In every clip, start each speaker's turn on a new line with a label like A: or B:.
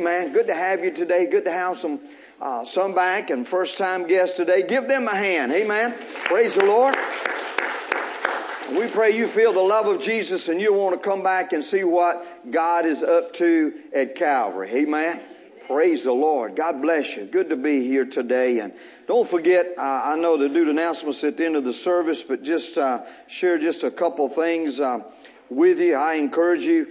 A: Amen. Good to have you today. Good to have some uh, some back and first time guests today. Give them a hand. Amen. Praise the Lord. We pray you feel the love of Jesus and you want to come back and see what God is up to at Calvary. Amen. Praise the Lord. God bless you. Good to be here today. And don't forget, uh, I know to do the announcements at the end of the service, but just uh, share just a couple things uh, with you. I encourage you.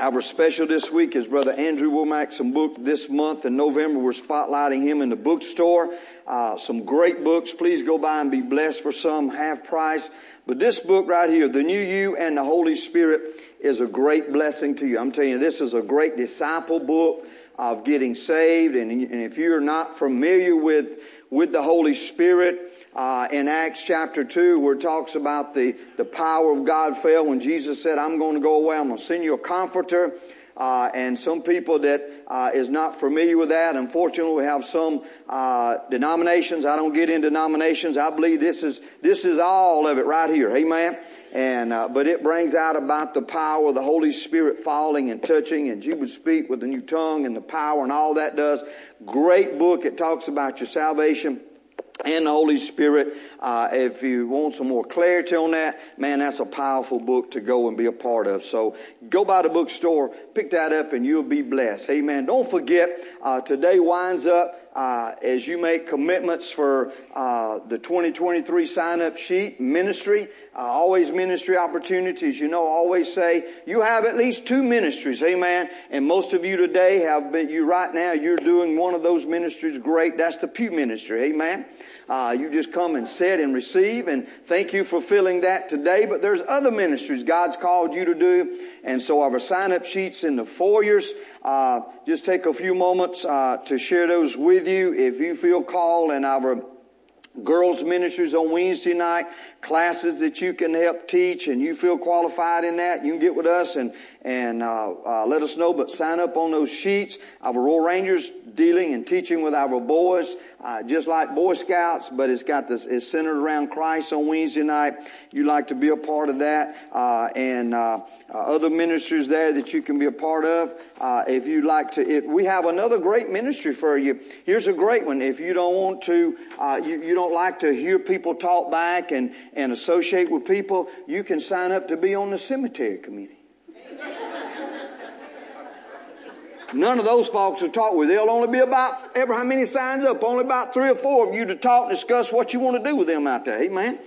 A: Our special this week is Brother Andrew Wommack, some book this month in November. We're spotlighting him in the bookstore. Uh, some great books. Please go by and be blessed for some half price. But this book right here, The New You and the Holy Spirit, is a great blessing to you. I'm telling you, this is a great disciple book of getting saved. And, and if you're not familiar with, with the Holy Spirit, uh, in Acts chapter 2 where it talks about the, the power of God fell when Jesus said, I'm going to go away. I'm going to send you a comforter. Uh, and some people that uh, is not familiar with that. Unfortunately, we have some uh, denominations. I don't get in denominations. I believe this is this is all of it right here. Amen. And uh, but it brings out about the power of the Holy Spirit falling and touching, and you would speak with a new tongue and the power and all that does. Great book. It talks about your salvation and the Holy Spirit. Uh, if you want some more clarity on that, man, that's a powerful book to go and be a part of. So go by the bookstore, pick that up, and you'll be blessed. Amen. Don't forget, uh, today winds up uh, as you make commitments for uh, the 2023 sign-up sheet ministry. Uh, always ministry opportunities. You know, always say you have at least two ministries. Amen. And most of you today have been. You right now, you're doing one of those ministries. Great. That's the pew ministry. Amen. Uh, you just come and sit and receive, and thank you for filling that today. But there's other ministries God's called you to do, and so our sign-up sheets in the foyers. Uh, just take a few moments uh, to share those with you if you feel called, and our girls ministries on Wednesday night, classes that you can help teach and you feel qualified in that, you can get with us and, and, uh, uh, let us know, but sign up on those sheets. Our Royal Rangers dealing and teaching with our boys, uh, just like Boy Scouts, but it's got this, it's centered around Christ on Wednesday night. You like to be a part of that, uh, and, uh, uh, other ministries there that you can be a part of. If you'd like to, if, we have another great ministry for you. Here's a great one. If you don't want to, you, you don't like to hear people talk back and, and associate with people, you can sign up to be on the cemetery committee. None of those folks will talk with. There'll only be about, ever how many signs up? Only about three or four of you to talk and discuss what you want to do with them out there. Amen.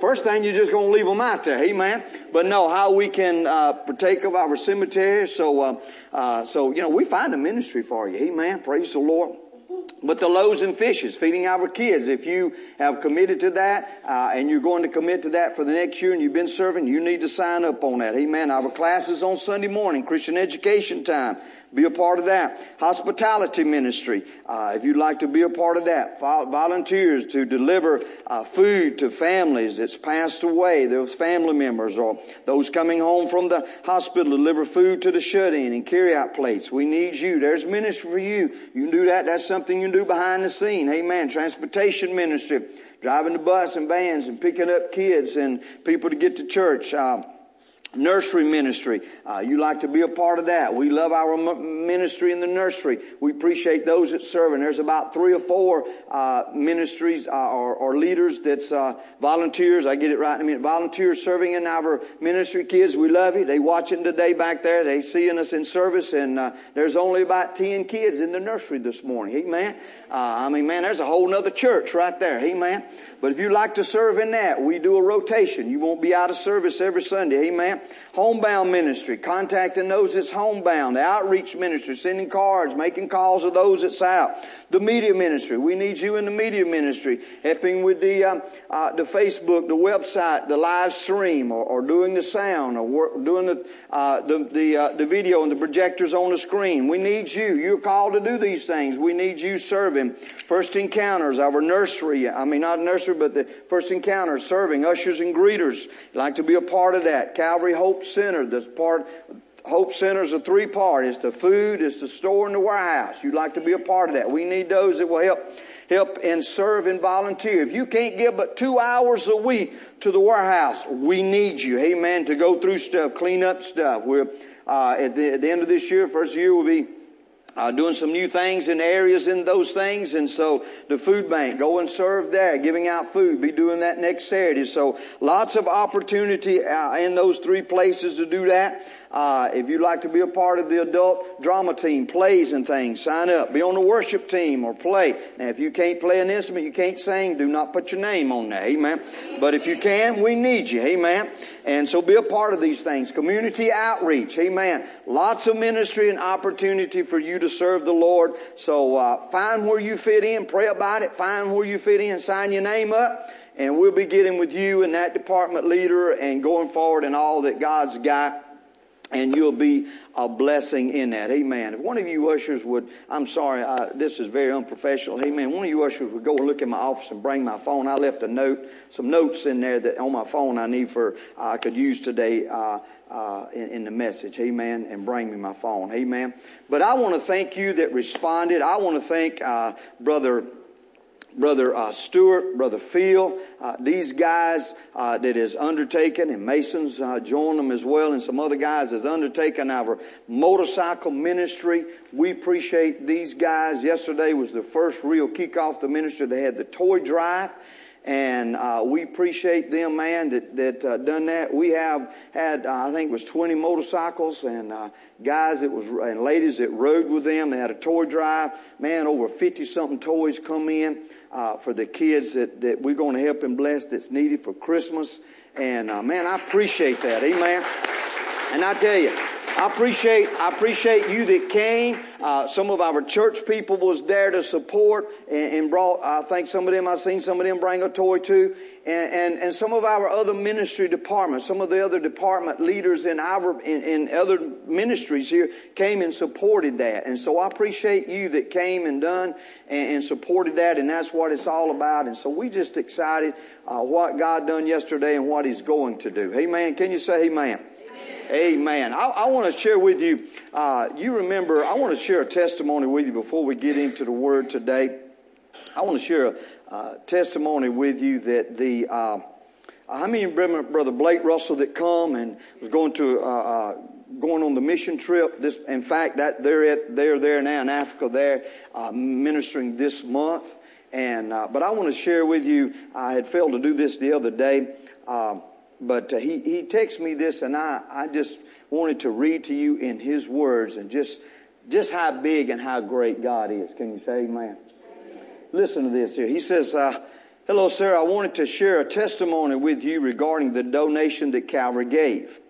A: First thing, you're just going to leave them out there. Amen. But no, how we can uh, partake of our cemetery. So, uh, uh, so you know, we find a ministry for you. Amen. Praise the Lord. But the loaves and fishes, feeding our kids, if you have committed to that uh, and you're going to commit to that for the next year and you've been serving, you need to sign up on that. Amen. Our classes on Sunday morning, Christian education time. Be a part of that. Hospitality ministry. Uh, if you'd like to be a part of that, volunteers to deliver uh, food to families that's passed away, those family members, or those coming home from the hospital, deliver food to the shut-in and carry-out plates. We need you. There's ministry for you. You can do that. That's something you can do behind the scene. Amen. Transportation ministry, driving the bus and vans and picking up kids and people to get to church. Uh, nursery ministry. Uh, you like to be a part of that. We love our ministry in the nursery. We appreciate those that serve. And there's about three or four uh, ministries uh, or, or, leaders that's uh, volunteers. I get it right in a minute. Volunteers serving in our ministry. Kids, we love you. They watching today back there. They seeing us in service. And uh, there's only about 10 kids in the nursery this morning. Amen. Uh, I mean, man, there's a whole nother church right there. Amen. But if you like to serve in that, we do a rotation. You won't be out of service every Sunday. Amen. Homebound ministry, contacting those that's homebound. The outreach ministry, sending cards, making calls to those that's out. The media ministry, we need you in the media ministry, helping with the uh, uh, the Facebook, the website, the live stream, or, or doing the sound, or work, doing the uh, the the, uh, the video and the projectors on the screen. We need you. You're called to do these things. We need you serving. First encounters, our nursery. I mean, not nursery, but the first encounters, serving ushers and greeters. Like to be a part of that. Calvary Hope Center, that's part Hope Center is a three part. It's the food, it's the store, and the warehouse. You'd like to be a part of that. We need those that will help, help and serve and volunteer. If you can't give but two hours a week to the warehouse, we need you. Amen. To go through stuff, clean up stuff. We're, uh, at the, at the end of this year, first year will be uh, doing some new things in areas in those things. And so the food bank, go and serve there, giving out food. Be doing that next Saturday. So lots of opportunity uh, in those three places to do that. Uh, if you'd like to be a part of the adult drama team, plays and things, sign up. Be on the worship team or play. Now, if you can't play an instrument, you can't sing, do not put your name on there. Amen. But if you can, we need you. Amen. And so be a part of these things. Community outreach. Amen. Lots of ministry and opportunity for you to serve the Lord. So uh, find where you fit in, pray about it, find where you fit in, sign your name up. And we'll be getting with you and that department leader and going forward and all that God's got and you'll be a blessing in that. Amen. If one of you ushers would, I'm sorry, I, this is very unprofessional. Amen. One of you ushers would go and look in my office and bring my phone. I left a note, some notes in there that on my phone I need for, uh, I could use today, uh, uh, in, in, the message. Amen. And bring me my phone. Amen. But I want to thank you that responded. I want to thank, uh, brother Brother uh, Stewart, Brother Phil, uh, these guys uh, that is undertaken, and Masons uh, join them as well, and some other guys that's undertaken our motorcycle ministry. We appreciate these guys. Yesterday was the first real kickoff the ministry. They had the toy drive. And uh, we appreciate them, man, that that uh, done that. We have had, uh, I think, it was 20 motorcycles and uh, guys that was and ladies that rode with them. They had a toy drive. Man, over 50 something toys come in uh, for the kids that that we're going to help and bless that's needed for Christmas. And uh, man, I appreciate that. Amen. And I tell you. I appreciate, I appreciate you that came. Uh, some of our church people was there to support and, and, brought, I think some of them, I've seen some of them bring a toy too. And, and, and some of our other ministry departments, some of the other department leaders in our, in, in other ministries here came and supported that. And so I appreciate you that came and done and, and supported that. And that's what it's all about. And so we just excited, uh, what God done yesterday and what He's going to do. Amen. Can you say amen? Amen. I, I want to share with you, uh, you remember, I want to share a testimony with you before we get into the word today. I want to share a uh, testimony with you that the, uh, how many Brother Blake Russell that come and was going to, uh, uh, going on the mission trip. This, in fact, that they're at, they're there now in Africa. They're uh, ministering this month. And, but I want to share with you, I had failed to do this the other day but uh, he, he texted me this and I, I just wanted to read to you in his words and just, just how big and how great God is. Can you say amen? Listen to this here. He says, uh, hello sir, I wanted to share a testimony with you regarding the donation that Calvary gave.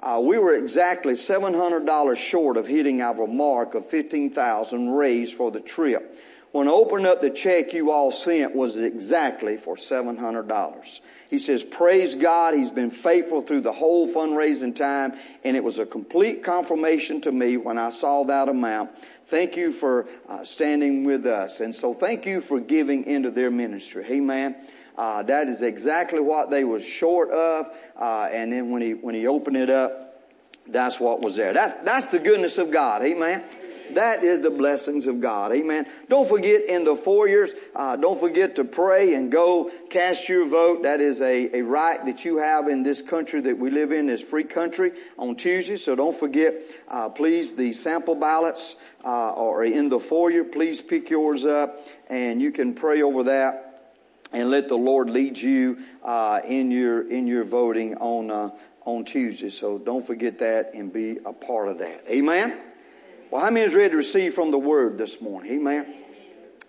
A: Uh, we were exactly $700 short of hitting our mark of 15,000 raised for the trip. When I opened up the check you all sent was exactly for $700. He says, praise God. He's been faithful through the whole fundraising time. And it was a complete confirmation to me when I saw that amount. Thank you for uh, standing with us. And so thank you for giving into their ministry. Amen. Uh, that is exactly what they were short of. Uh, and then when he, when he opened it up, that's what was there. That's, that's the goodness of God. Amen. That is the blessings of God. Amen. Don't forget in the foyers, uh, don't forget to pray and go cast your vote. That is a, a right that you have in this country that we live in, this free country on Tuesday. So don't forget, uh, please, the sample ballots uh, are in the foyer. Please pick yours up and you can pray over that and let the Lord lead you uh, in your in your voting on uh, on Tuesday. So don't forget that and be a part of that. Amen. Well, how many is ready to receive from the Word this morning? Amen.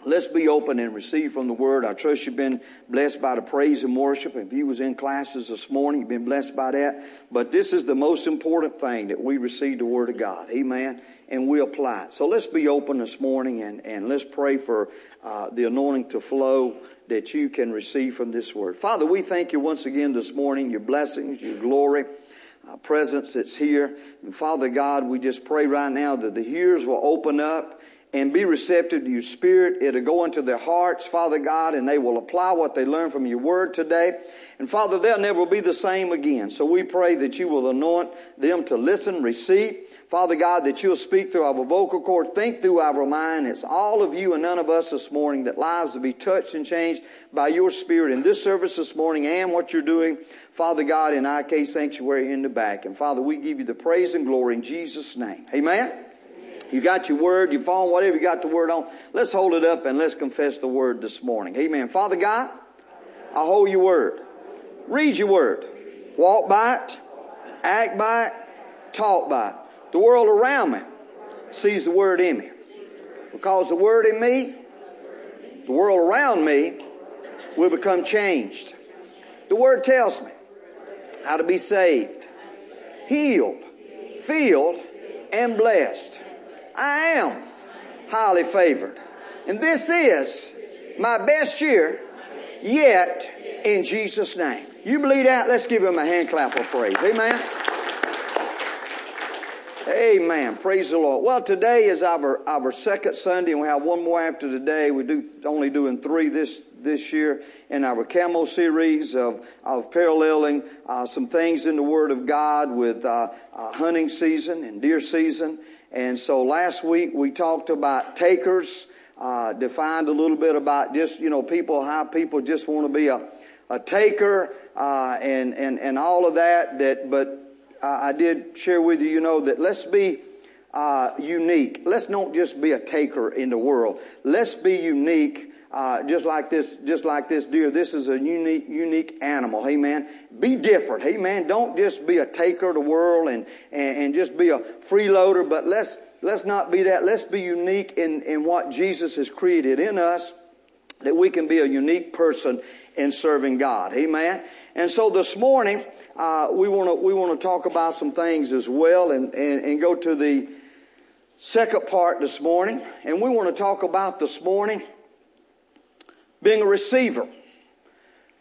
A: Let's be open and receive from the Word. I trust you've been blessed by the praise and worship. If you was in classes this morning, you've been blessed by that. But this is the most important thing that we receive the Word of God. Amen. And we apply it. So let's be open this morning and, and let's pray for uh, the anointing to flow that you can receive from this Word. Father, we thank you once again this morning, your blessings, your glory presence that's here. And Father God, we just pray right now that the ears will open up and be receptive to your spirit. It'll go into their hearts, Father God, and they will apply what they learned from your word today. And Father, they'll never be the same again. So we pray that you will anoint them to listen, receive. Father God, that you'll speak through our vocal cord, think through our mind. It's all of you and none of us this morning that lives will be touched and changed by your spirit in this service this morning and what you're doing, Father God, in IK Sanctuary in the back. And Father, we give you the praise and glory in Jesus' name. Amen. You got your word, your phone, whatever you got the word on. Let's hold it up and let's confess the word this morning. Amen. Father God, I hold your word. Read your word. Walk by it. Act by it. Talk by it. The world around me sees the word in me. Because the word in me, the world around me will become changed. The word tells me how to be saved, healed, filled, and blessed. I am highly favored. And this is my best year yet in Jesus' name. You believe that? Let's give him a hand clap of praise. Amen. Amen. Praise the Lord. Well, today is our, our second Sunday and we have one more after today. We do only doing three this, this year in our camo series of, of paralleling uh, some things in the Word of God with uh, uh, hunting season and deer season. And so last week we talked about takers, uh, defined a little bit about just, you know, people, how people just want to be a, a taker, uh, and, and, and all of that, that, but uh, I did share with you, you know, that let's be, uh, unique. Let's not just be a taker in the world. Let's be unique uh, just like this, just like this deer. This is a unique, unique animal. Hey man, be different. Hey man, don't just be a taker of the world and, and, and just be a freeloader, but let's, let's not be that. Let's be unique in, in what Jesus has created in us that we can be a unique person in serving God. Amen. And so this morning, uh, we want to we want to talk about some things as well, and, and and go to the second part this morning, and we want to talk about this morning being a receiver.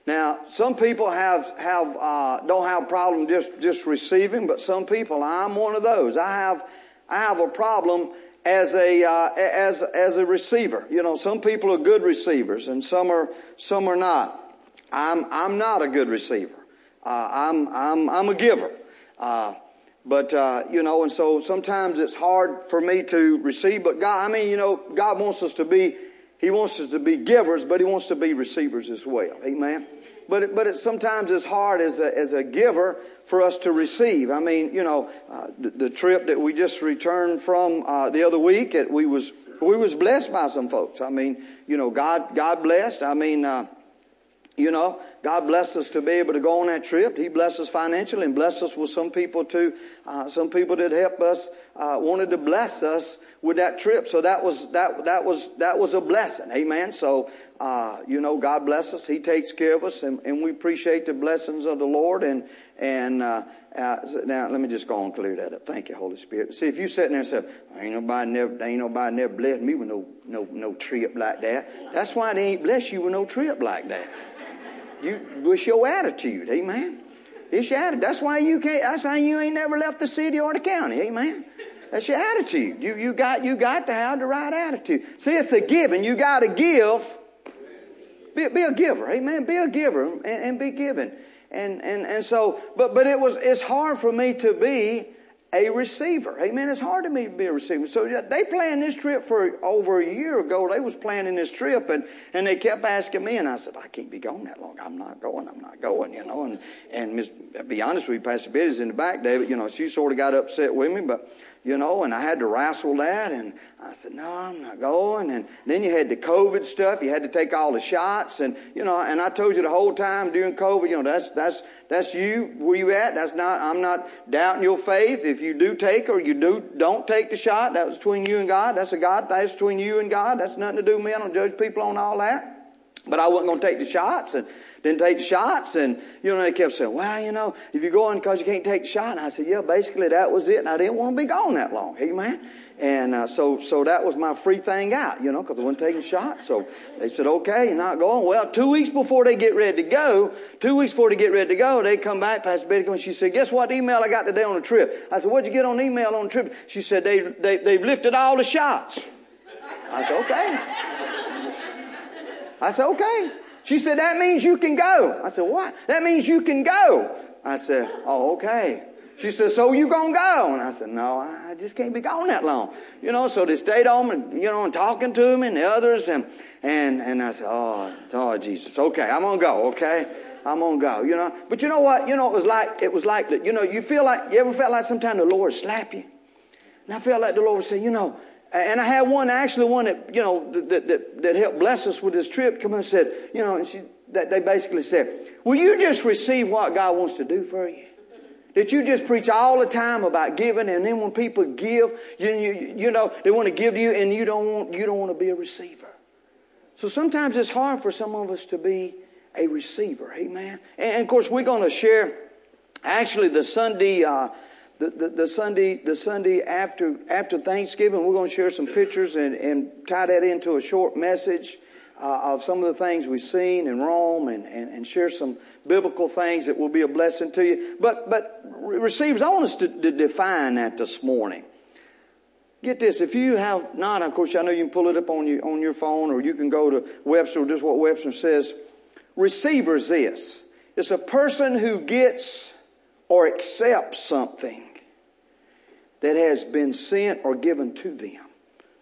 A: Now, some people have have uh, don't have a problem just just receiving, but some people, I'm one of those. I have I have a problem as a uh, as as a receiver. You know, some people are good receivers, and some are some are not. I'm I'm not a good receiver. Uh, I'm I'm I'm a giver. Uh, but, uh, you know, and so sometimes it's hard for me to receive, but God, I mean, you know, God wants us to be he wants us to be givers, but He wants to be receivers as well. Amen. But but it sometimes it's hard as a, as a giver for us to receive. I mean, you know, uh, the, the, trip that we just returned from uh, the other week, it, we was we was blessed by some folks. I mean, you know, God God blessed. I mean. Uh, you know, God blessed us to be able to go on that trip. He blessed us financially and blessed us with some people too. Uh, some people that helped us uh, wanted to bless us with that trip. So that was that that was that was a blessing. Amen. So uh, you know, God bless us. He takes care of us, and, and we appreciate the blessings of the Lord. And and uh, uh, now let me just go and clear that up. Thank you, Holy Spirit. See, if you sitting there and say, "Ain't nobody never, ain't nobody never blessed me with no no no trip like that," that's why they ain't blessed you with no trip like that. You wish your attitude, amen. It's your attitude. That's why you can't. That's why you ain't never left the city or the county, amen. That's your attitude. You you got you got to have the right attitude. See, it's a giving. You got to give. Be, be a giver, amen. Be a giver and, and be given. And and and so, but but it was it's hard for me to be a receiver. Amen. It's hard to me to be a receiver. So they planned this trip for over a year ago. They was planning this trip and, and they kept asking me and I said, I can't be gone that long. I'm not going. I'm not going, you know. And, and Ms., be honest with you, Pastor Betty's in the back, David, you know, she sort of got upset with me, but you know, and I had to wrestle that and I said, no, I'm not going. And then you had the COVID stuff. You had to take all the shots and, you know, and I told you the whole time during COVID, you know, that's, that's, that's you, where you at. That's not, I'm not doubting your faith. If you do take or you do, don't take the shot, that was between you and God. That's a God, that's between you and God. That's nothing to do with me. I don't judge people on all that. But I wasn't going to take the shots and didn't take shots. And, you know, they kept saying, well, you know, if you're going because you can't take the shot. And I said, yeah, basically that was it. And I didn't want to be gone that long. Amen. And, uh, so, so that was my free thing out, you know, because I wasn't taking shots. So they said, okay, you're not going. Well, two weeks before they get ready to go, two weeks before they get ready to go, they come back, Pastor Betty, and she said, guess what email I got today on the trip? I said, what'd you get on email on the trip? She said, they, they, they've lifted all the shots. I said, okay. I said, okay. She said, that means you can go. I said, what? That means you can go. I said, oh, okay. She said, so you gonna go? And I said, no, I just can't be gone that long. You know, so they stayed home and, you know, and talking to me and the others and, and, and I said, oh, oh, Jesus, okay, I'm gonna go, okay? I'm gonna go, you know. But you know what? You know, it was like, it was like that, you know, you feel like, you ever felt like sometimes the Lord slap you? And I felt like the Lord say, you know, and I had one, actually one that, you know, that, that, that helped bless us with this trip come and said, you know, and she, that they basically said, will you just receive what God wants to do for you? That you just preach all the time about giving, and then when people give, you, you, you know, they want to give to you, and you don't want, you don't want to be a receiver. So sometimes it's hard for some of us to be a receiver. Amen. And, of course, we're going to share actually the Sunday, uh, the, the, Sunday, the Sunday after after Thanksgiving. We're going to share some pictures and, and tie that into a short message uh, of some of the things we've seen in Rome and, and, and, share some biblical things that will be a blessing to you. But, but receivers, I want us to, to define that this morning. Get this, if you have not, of course, I know you can pull it up on your, on your phone or you can go to Webster, just what Webster says. Receivers is. It's a person who gets or accepts something that has been sent or given to them.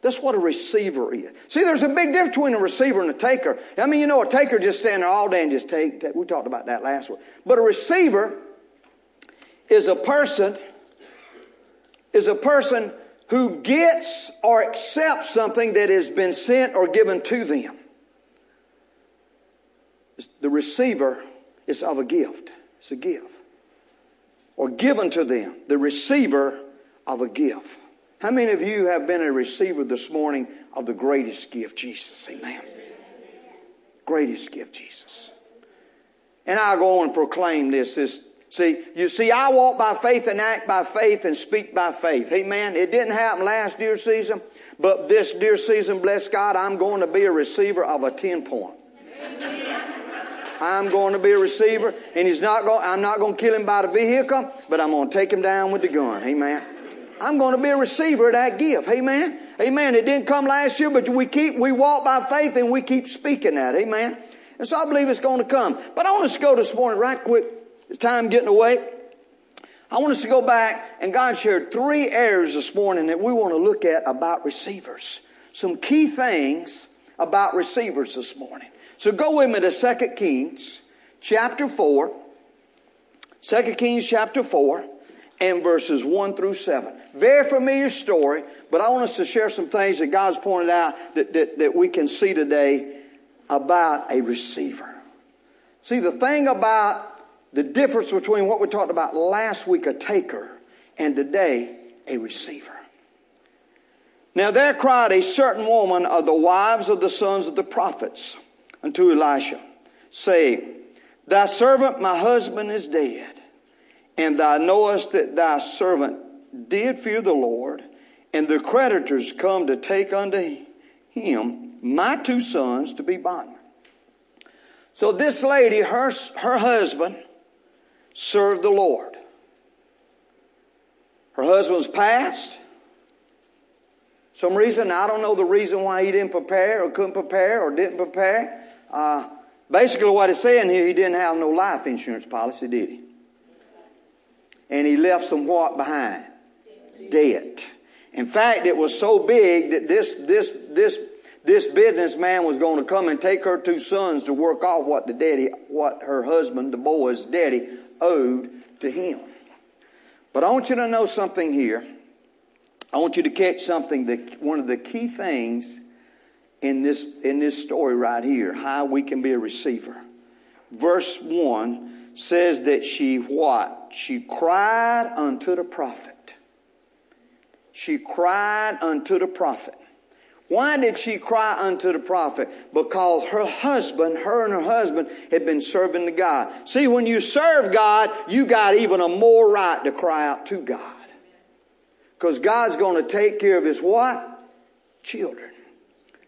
A: That's what a receiver is. See, there's a big difference between a receiver and a taker. I mean, you know, a taker just stand there all day and just take, take. We talked about that last week. But a receiver is a person, is a person who gets or accepts something that has been sent or given to them. The receiver is of a gift. It's a gift. Or given to them. The receiver of a gift. How many of you have been a receiver this morning of the greatest gift, Jesus? Amen. Greatest gift, Jesus. And I'll go on and proclaim this. this see, you see, I walk by faith and act by faith and speak by faith. Amen. It didn't happen last deer season, but this deer season, bless God, I'm going to be a receiver of a 10 point. I'm going to be a receiver, and he's not going, I'm not going to kill him by the vehicle, but I'm going to take him down with the gun. Amen. I'm going to be a receiver of that gift. Amen. Amen. It didn't come last year, but we keep, we walk by faith and we keep speaking that. Amen. And so I believe it's going to come. But I want us to go this morning right quick. It's time getting away. I want us to go back and God shared three areas this morning that we want to look at about receivers. Some key things about receivers this morning. So go with me to 2 Kings chapter 4. 2 Kings chapter 4 and verses 1 through 7. Very familiar story, but I want us to share some things that God's pointed out that, that, that we can see today about a receiver. See, the thing about the difference between what we talked about last week, a taker, and today, a receiver. Now there cried a certain woman of the wives of the sons of the prophets unto Elisha, saying, Thy servant, my husband, is dead and thou knowest that thy servant did fear the Lord, and the creditors come to take unto him my two sons to be bondmen. So this lady, her, her husband, served the Lord. Her husband's passed. Some reason, I don't know the reason why he didn't prepare or couldn't prepare or didn't prepare. Uh, basically what it's saying here, he didn't have no life insurance policy, did he? And he left some what behind? Debt. In fact, it was so big that this, this, this, this businessman was going to come and take her two sons to work off what the daddy, what her husband, the boy's daddy, owed to him. But I want you to know something here. I want you to catch something that one of the key things in this, in this story right here, how we can be a receiver. Verse one says that she what? She cried unto the prophet. She cried unto the prophet. Why did she cry unto the prophet? Because her husband, her and her husband had been serving the God. See, when you serve God, you got even a more right to cry out to God. Because God's going to take care of his what? Children.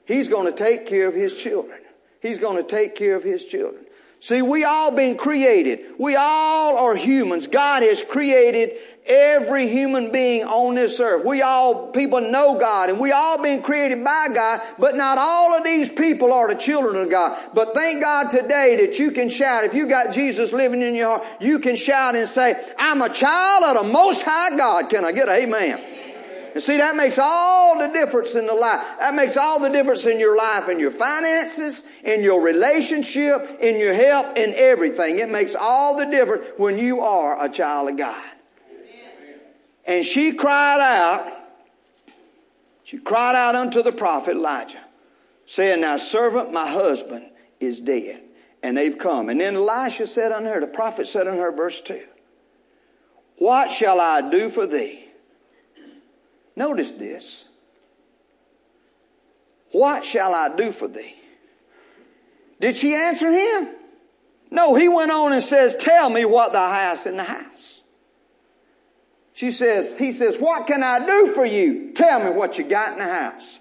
A: He's going to take care of his children. He's going to take care of his children. See, we all been created. We all are humans. God has created every human being on this earth. We all, people know God and we all been created by God, but not all of these people are the children of God. But thank God today that you can shout, if you got Jesus living in your heart, you can shout and say, I'm a child of the Most High God. Can I get an amen? And see, that makes all the difference in the life. That makes all the difference in your life, in your finances, in your relationship, in your health, in everything. It makes all the difference when you are a child of God. And she cried out, she cried out unto the prophet Elijah, saying, Now servant, my husband is dead. And they've come. And then Elisha said unto her, the prophet said unto her, verse 2, What shall I do for thee? Notice this. What shall I do for thee? Did she answer him? No, he went on and says, Tell me what thou hast in the house. She says, He says, What can I do for you? Tell me what you got in the house.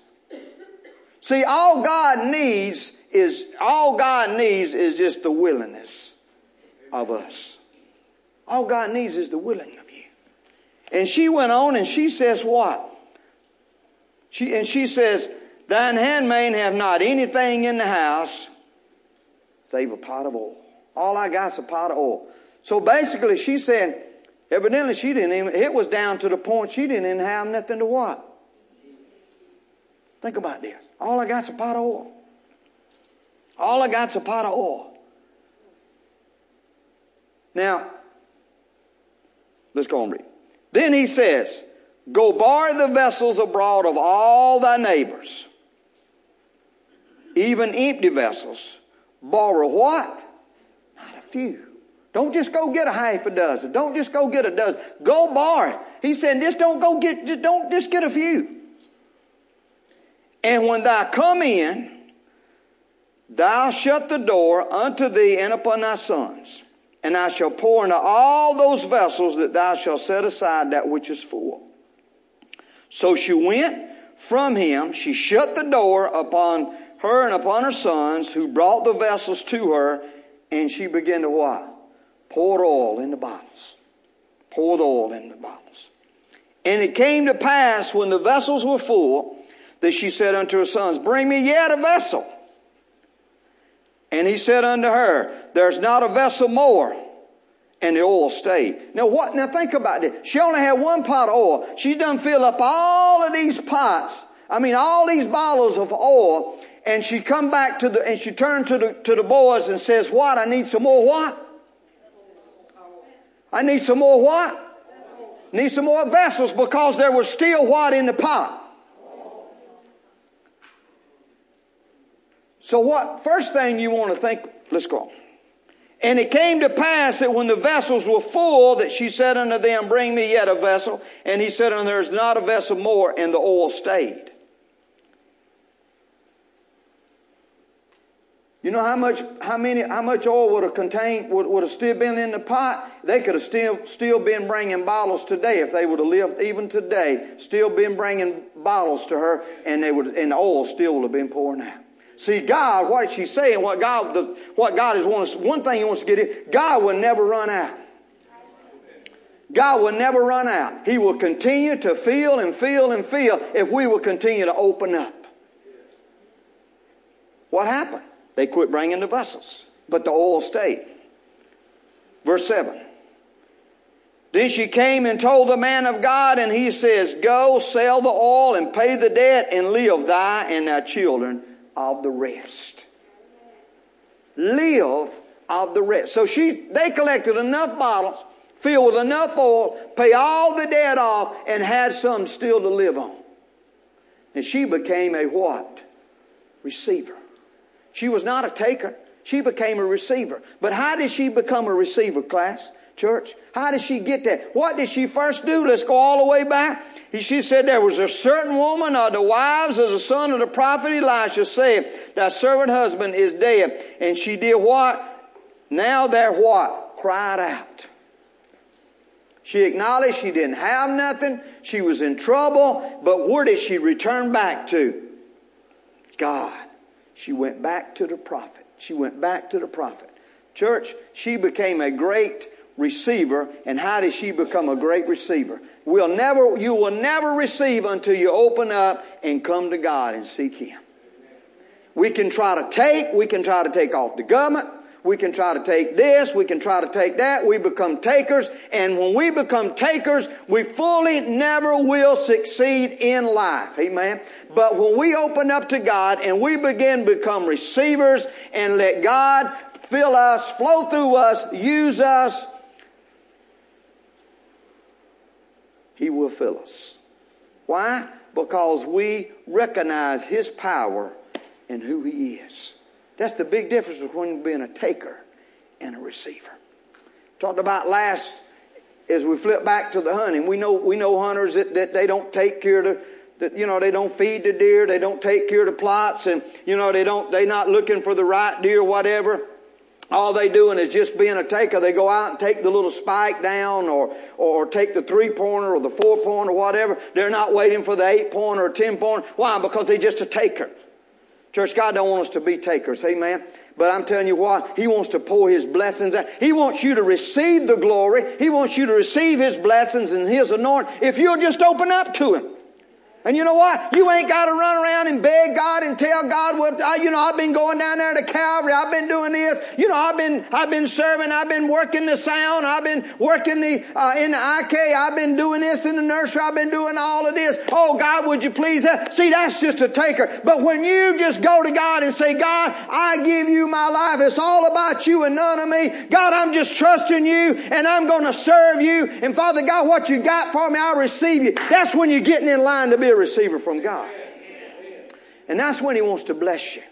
A: See, all God needs is, all God needs is just the willingness of us. All God needs is the willing of you. And she went on and she says what? She, and she says, Thine handmaid have not anything in the house save a pot of oil. All I got is a pot of oil. So basically she said, evidently she didn't even, it was down to the point she didn't even have nothing to what? Think about this. All I got is a pot of oil. All I got is a pot of oil. Now, let's go and read. Then he says, Go borrow the vessels abroad of all thy neighbors, even empty vessels. Borrow what? Not a few. Don't just go get a half a dozen. Don't just go get a dozen. Go borrow. He said, just don't go get, just don't just get a few. And when thou come in, thou shut the door unto thee and upon thy sons and I shall pour into all those vessels that thou shalt set aside that which is full. So she went from him. She shut the door upon her and upon her sons who brought the vessels to her and she began to what? Pour oil in the bottles. Pour the oil in the bottles. And it came to pass when the vessels were full that she said unto her sons, bring me yet a vessel. And he said unto her, There's not a vessel more. And the oil stayed. Now what, now think about this. She only had one pot of oil. She done fill up all of these pots. I mean, all these bottles of oil. And she come back to the, and she turned to the, to the boys and says, what? I need some more what? I need some more what? Need some more vessels because there was still what in the pot? So what, first thing you want to think, let's go. And it came to pass that when the vessels were full, that she said unto them, bring me yet a vessel. And he said unto them, there's not a vessel more, and the oil stayed. You know how much, how many, how much oil would have contained, would, would have still been in the pot? They could have still, still been bringing bottles today if they would have lived even today, still been bringing bottles to her and they would, and the oil still would have been pouring out. See, God, what is she saying? What God, the, what God is wants, one thing He wants to get it, God will never run out. God will never run out. He will continue to feel and feel and feel if we will continue to open up. What happened? They quit bringing the vessels, but the oil stayed. Verse 7. Then she came and told the man of God, and he says, Go sell the oil and pay the debt and live, thy and thy children of the rest. Live of the rest. So she, they collected enough bottles, filled with enough oil, pay all the debt off, and had some still to live on. And she became a what? Receiver. She was not a taker. She became a receiver. But how did she become a receiver, class? Church? How did she get that? What did she first do? Let's go all the way back. She said there was a certain woman of the wives of the son of the prophet Elisha said, Thy servant husband is dead. And she did what? Now there what? Cried out. She acknowledged she didn't have nothing. She was in trouble. But where did she return back to? God. She went back to the prophet. She went back to the prophet Church, she became a great receiver. And how did she become a great receiver? We'll never, you will never receive until you open up and come to God and seek Him. We can try to take, we can try to take off the government, we can try to take this, we can try to take that. We become takers. And when we become takers, we fully never will succeed in life. Amen. But when we open up to God and we begin become receivers and let God fill us, flow through us, use us, He will fill us. Why? Because we recognize His power and who He is. That's the big difference between being a taker and a receiver. Talked about last as we flip back to the hunting. We know we know hunters that, that they don't take care of that you know they don't feed the deer, they don't take care of the plots, and you know they don't they're not looking for the right deer, whatever. All they doing is just being a taker. They go out and take the little spike down or, or take the three pointer or the four pointer or whatever. They're not waiting for the eight pointer or ten pointer. Why? Because they're just a taker. Church, God don't want us to be takers. Amen. But I'm telling you what, He wants to pour His blessings out. He wants you to receive the glory. He wants you to receive His blessings and His anointing if you'll just open up to Him. And you know what? You ain't got to run around and beg God and tell God what, I, you know, I've been going down there to Calvary. I've been doing this. You know, I've been, I've been serving. I've been working the sound. I've been working the, uh, in the IK. I've been doing this in the nursery. I've been doing all of this. Oh God, would you please? See, that's just a taker. But when you just go to God and say, God, I give you my life. It's all about you and none of me. God, I'm just trusting you and I'm going to serve you. And Father God, what you got for me, I'll receive you. That's when you're getting in line to be receiver from God. And that's when He wants to bless you.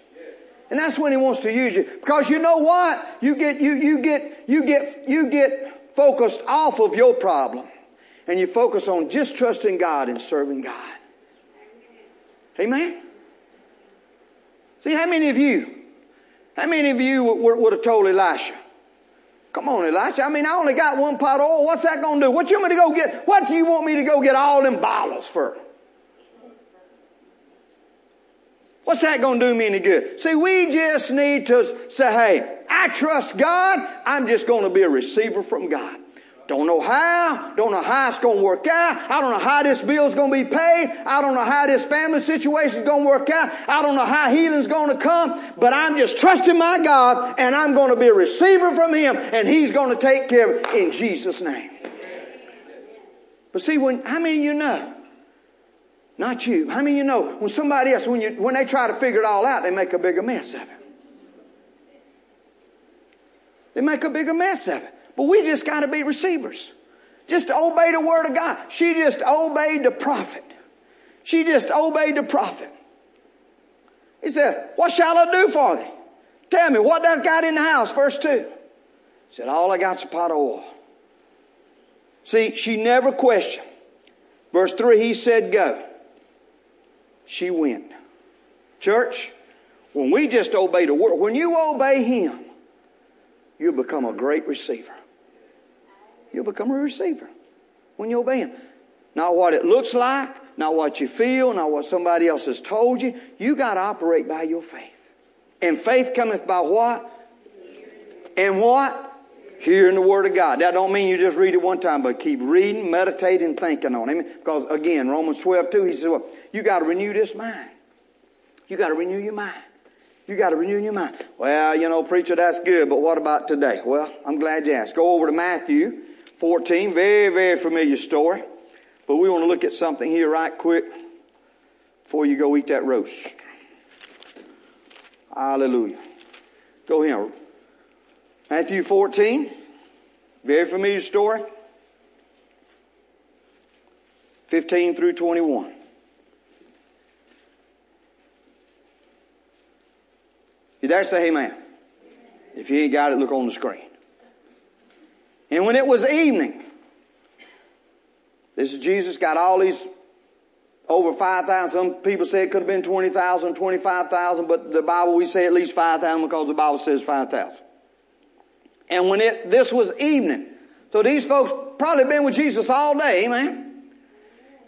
A: And that's when He wants to use you. Because you know what? You get, you, you get, you get, you get focused off of your problem. And you focus on just trusting God and serving God. Amen? See, how many of you, how many of you would, would have told Elisha, Come on, Elisha. I mean, I only got one pot of oil. What's that going to do? What you want me to go get? What do you want me to go get all them bottles for? What's that going to do me any good? See, we just need to say, hey, I trust God. I'm just going to be a receiver from God. Don't know how. Don't know how it's going to work out. I don't know how this bill is going to be paid. I don't know how this family situation is going to work out. I don't know how healing's going to come. But I'm just trusting my God and I'm going to be a receiver from Him and He's going to take care of it in Jesus' name. But see, when, how many of you know not you. How many you know when somebody else, when, you, when they try to figure it all out, they make a bigger mess of it? They make a bigger mess of it. But we just got to be receivers. Just obey the word of God. She just obeyed the prophet. She just obeyed the prophet. He said, What shall I do for thee? Tell me, what does got in the house? Verse 2. He said, All I got's a pot of oil. See, she never questioned. Verse 3, he said, Go she went. Church, when we just obey the word, when you obey him, you'll become a great receiver. You'll become a receiver when you obey him. Not what it looks like, not what you feel, not what somebody else has told you. You got to operate by your faith. And faith cometh by what? And what? Hearing the Word of God. That don't mean you just read it one time, but keep reading, meditating, thinking on it. Because again, Romans 12, 2, he says, well, you got to renew this mind. You got to renew your mind. You got to renew your mind. Well, you know, preacher, that's good, but what about today? Well, I'm glad you asked. Go over to Matthew 14, very, very familiar story. But we want to look at something here right quick before you go eat that roast. Hallelujah. Go here. Matthew 14, very familiar story. 15 through 21. You dare say amen. If you ain't got it, look on the screen. And when it was evening, this is Jesus got all these over 5,000. Some people say it could have been 20,000, 25,000, but the Bible, we say at least 5,000 because the Bible says 5,000. And when it, this was evening, so these folks probably been with Jesus all day, amen.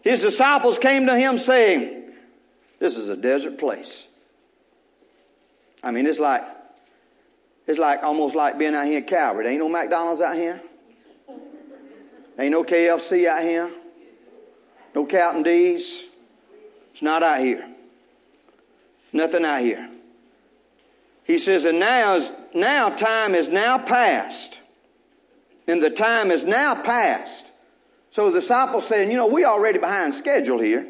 A: His disciples came to him saying, this is a desert place. I mean, it's like, It's like almost like being out here at Calvary. There ain't no McDonald's out here. Ain't no KFC out here. No Captain D's. It's not out here. Nothing out here. He says, and now is, now time is now past. And the time is now past. So the disciples saying, you know, we already behind schedule here.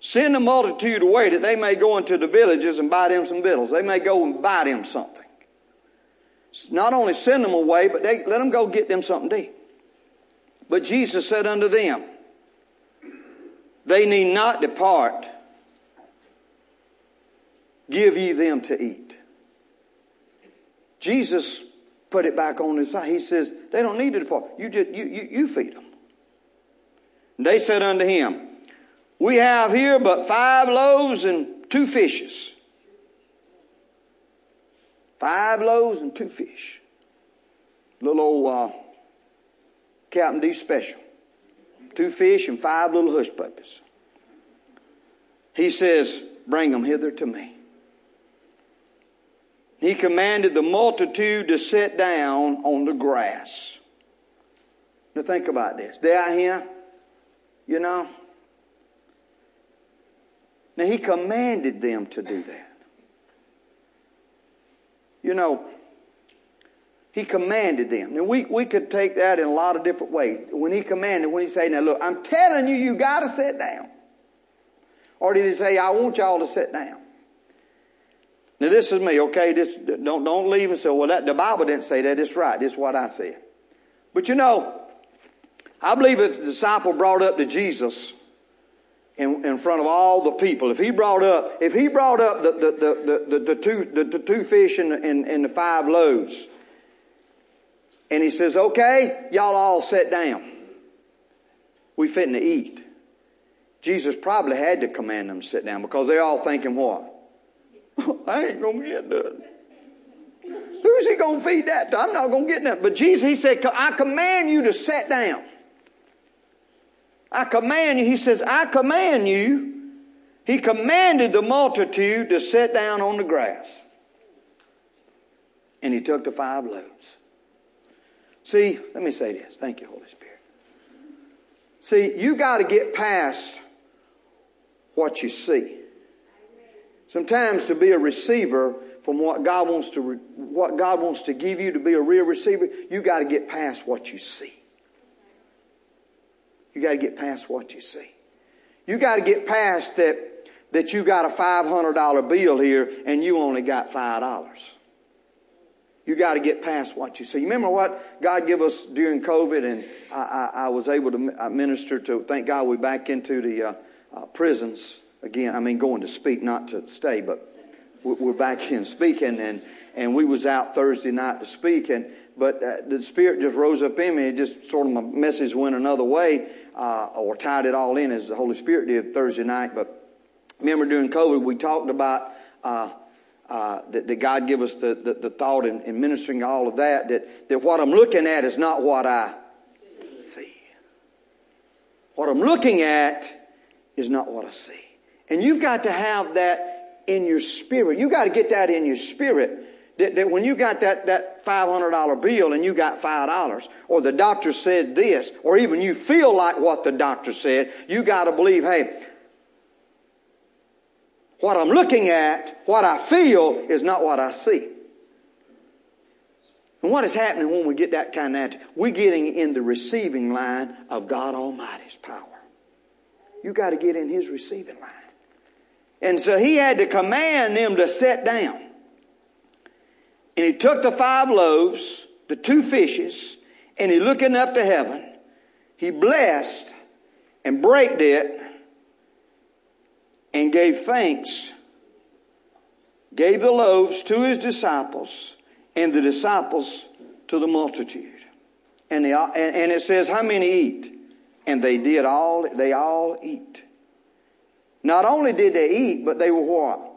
A: Send the multitude away that they may go into the villages and buy them some victuals. They may go and buy them something. Not only send them away, but they let them go get them something to eat. But Jesus said unto them, They need not depart. Give ye them to eat. Jesus put it back on his side. He says, They don't need to depart. You just you you, you feed them. And they said unto him, We have here but five loaves and two fishes. Five loaves and two fish. Little old uh, Captain D special. Two fish and five little hush puppies. He says, Bring them hither to me. He commanded the multitude to sit down on the grass. Now think about this. They out here, you know. Now he commanded them to do that. You know, he commanded them. Now we, we could take that in a lot of different ways. When he commanded, when he said, now look, I'm telling you, you gotta sit down. Or did he say, I want y'all to sit down? Now this is me, okay? This don't don't leave and say, well, that the Bible didn't say that. It's right. Is what I said. But you know, I believe if the disciple brought up to Jesus in, in front of all the people, if he brought up, if he brought up the the the the, the, the two the, the, two fish and, and, and the five loaves, and he says, okay, y'all all sit down. We fitting to eat. Jesus probably had to command them to sit down because they're all thinking what? I ain't gonna get none. Who's he gonna feed that to? I'm not gonna get nothing. But Jesus, he said, I command you to sit down. I command you. He says, I command you. He commanded the multitude to sit down on the grass. And he took the five loaves. See, let me say this. Thank you, Holy Spirit. See, you got to get past what you see. Sometimes to be a receiver from what God wants to, what God wants to give you to be a real receiver, you got to get past what you see. You got to get past what you see. You got to get past that, that you got a $500 bill here and you only got $5. You got to get past what you see. You remember what God gave us during COVID and I, I, I was able to minister to, thank God we back into the uh, uh, prisons again, I mean, going to speak, not to stay, but we're back in speaking, and and we was out Thursday night to speak, and but uh, the Spirit just rose up in me. It just sort of my message went another way, uh, or tied it all in as the Holy Spirit did Thursday night. But remember during COVID, we talked about. Uh, uh, that, that, God give us the, the, the thought in, in, ministering all of that, that, that what I'm looking at is not what I see. What I'm looking at is not what I see. And you've got to have that in your spirit. You got to get that in your spirit. That, that when you got that, that $500 bill and you got $5, or the doctor said this, or even you feel like what the doctor said, you got to believe, hey, what I'm looking at, what I feel, is not what I see. And what is happening when we get that kind of attitude? We're getting in the receiving line of God Almighty's power. You got to get in His receiving line. And so he had to command them to sit down. And he took the five loaves, the two fishes, and he looking up to heaven, he blessed and breaked it and gave thanks, gave the loaves to his disciples and the disciples to the multitude. And, they, and it says, how many eat? And they did all, they all eat. Not only did they eat, but they were what?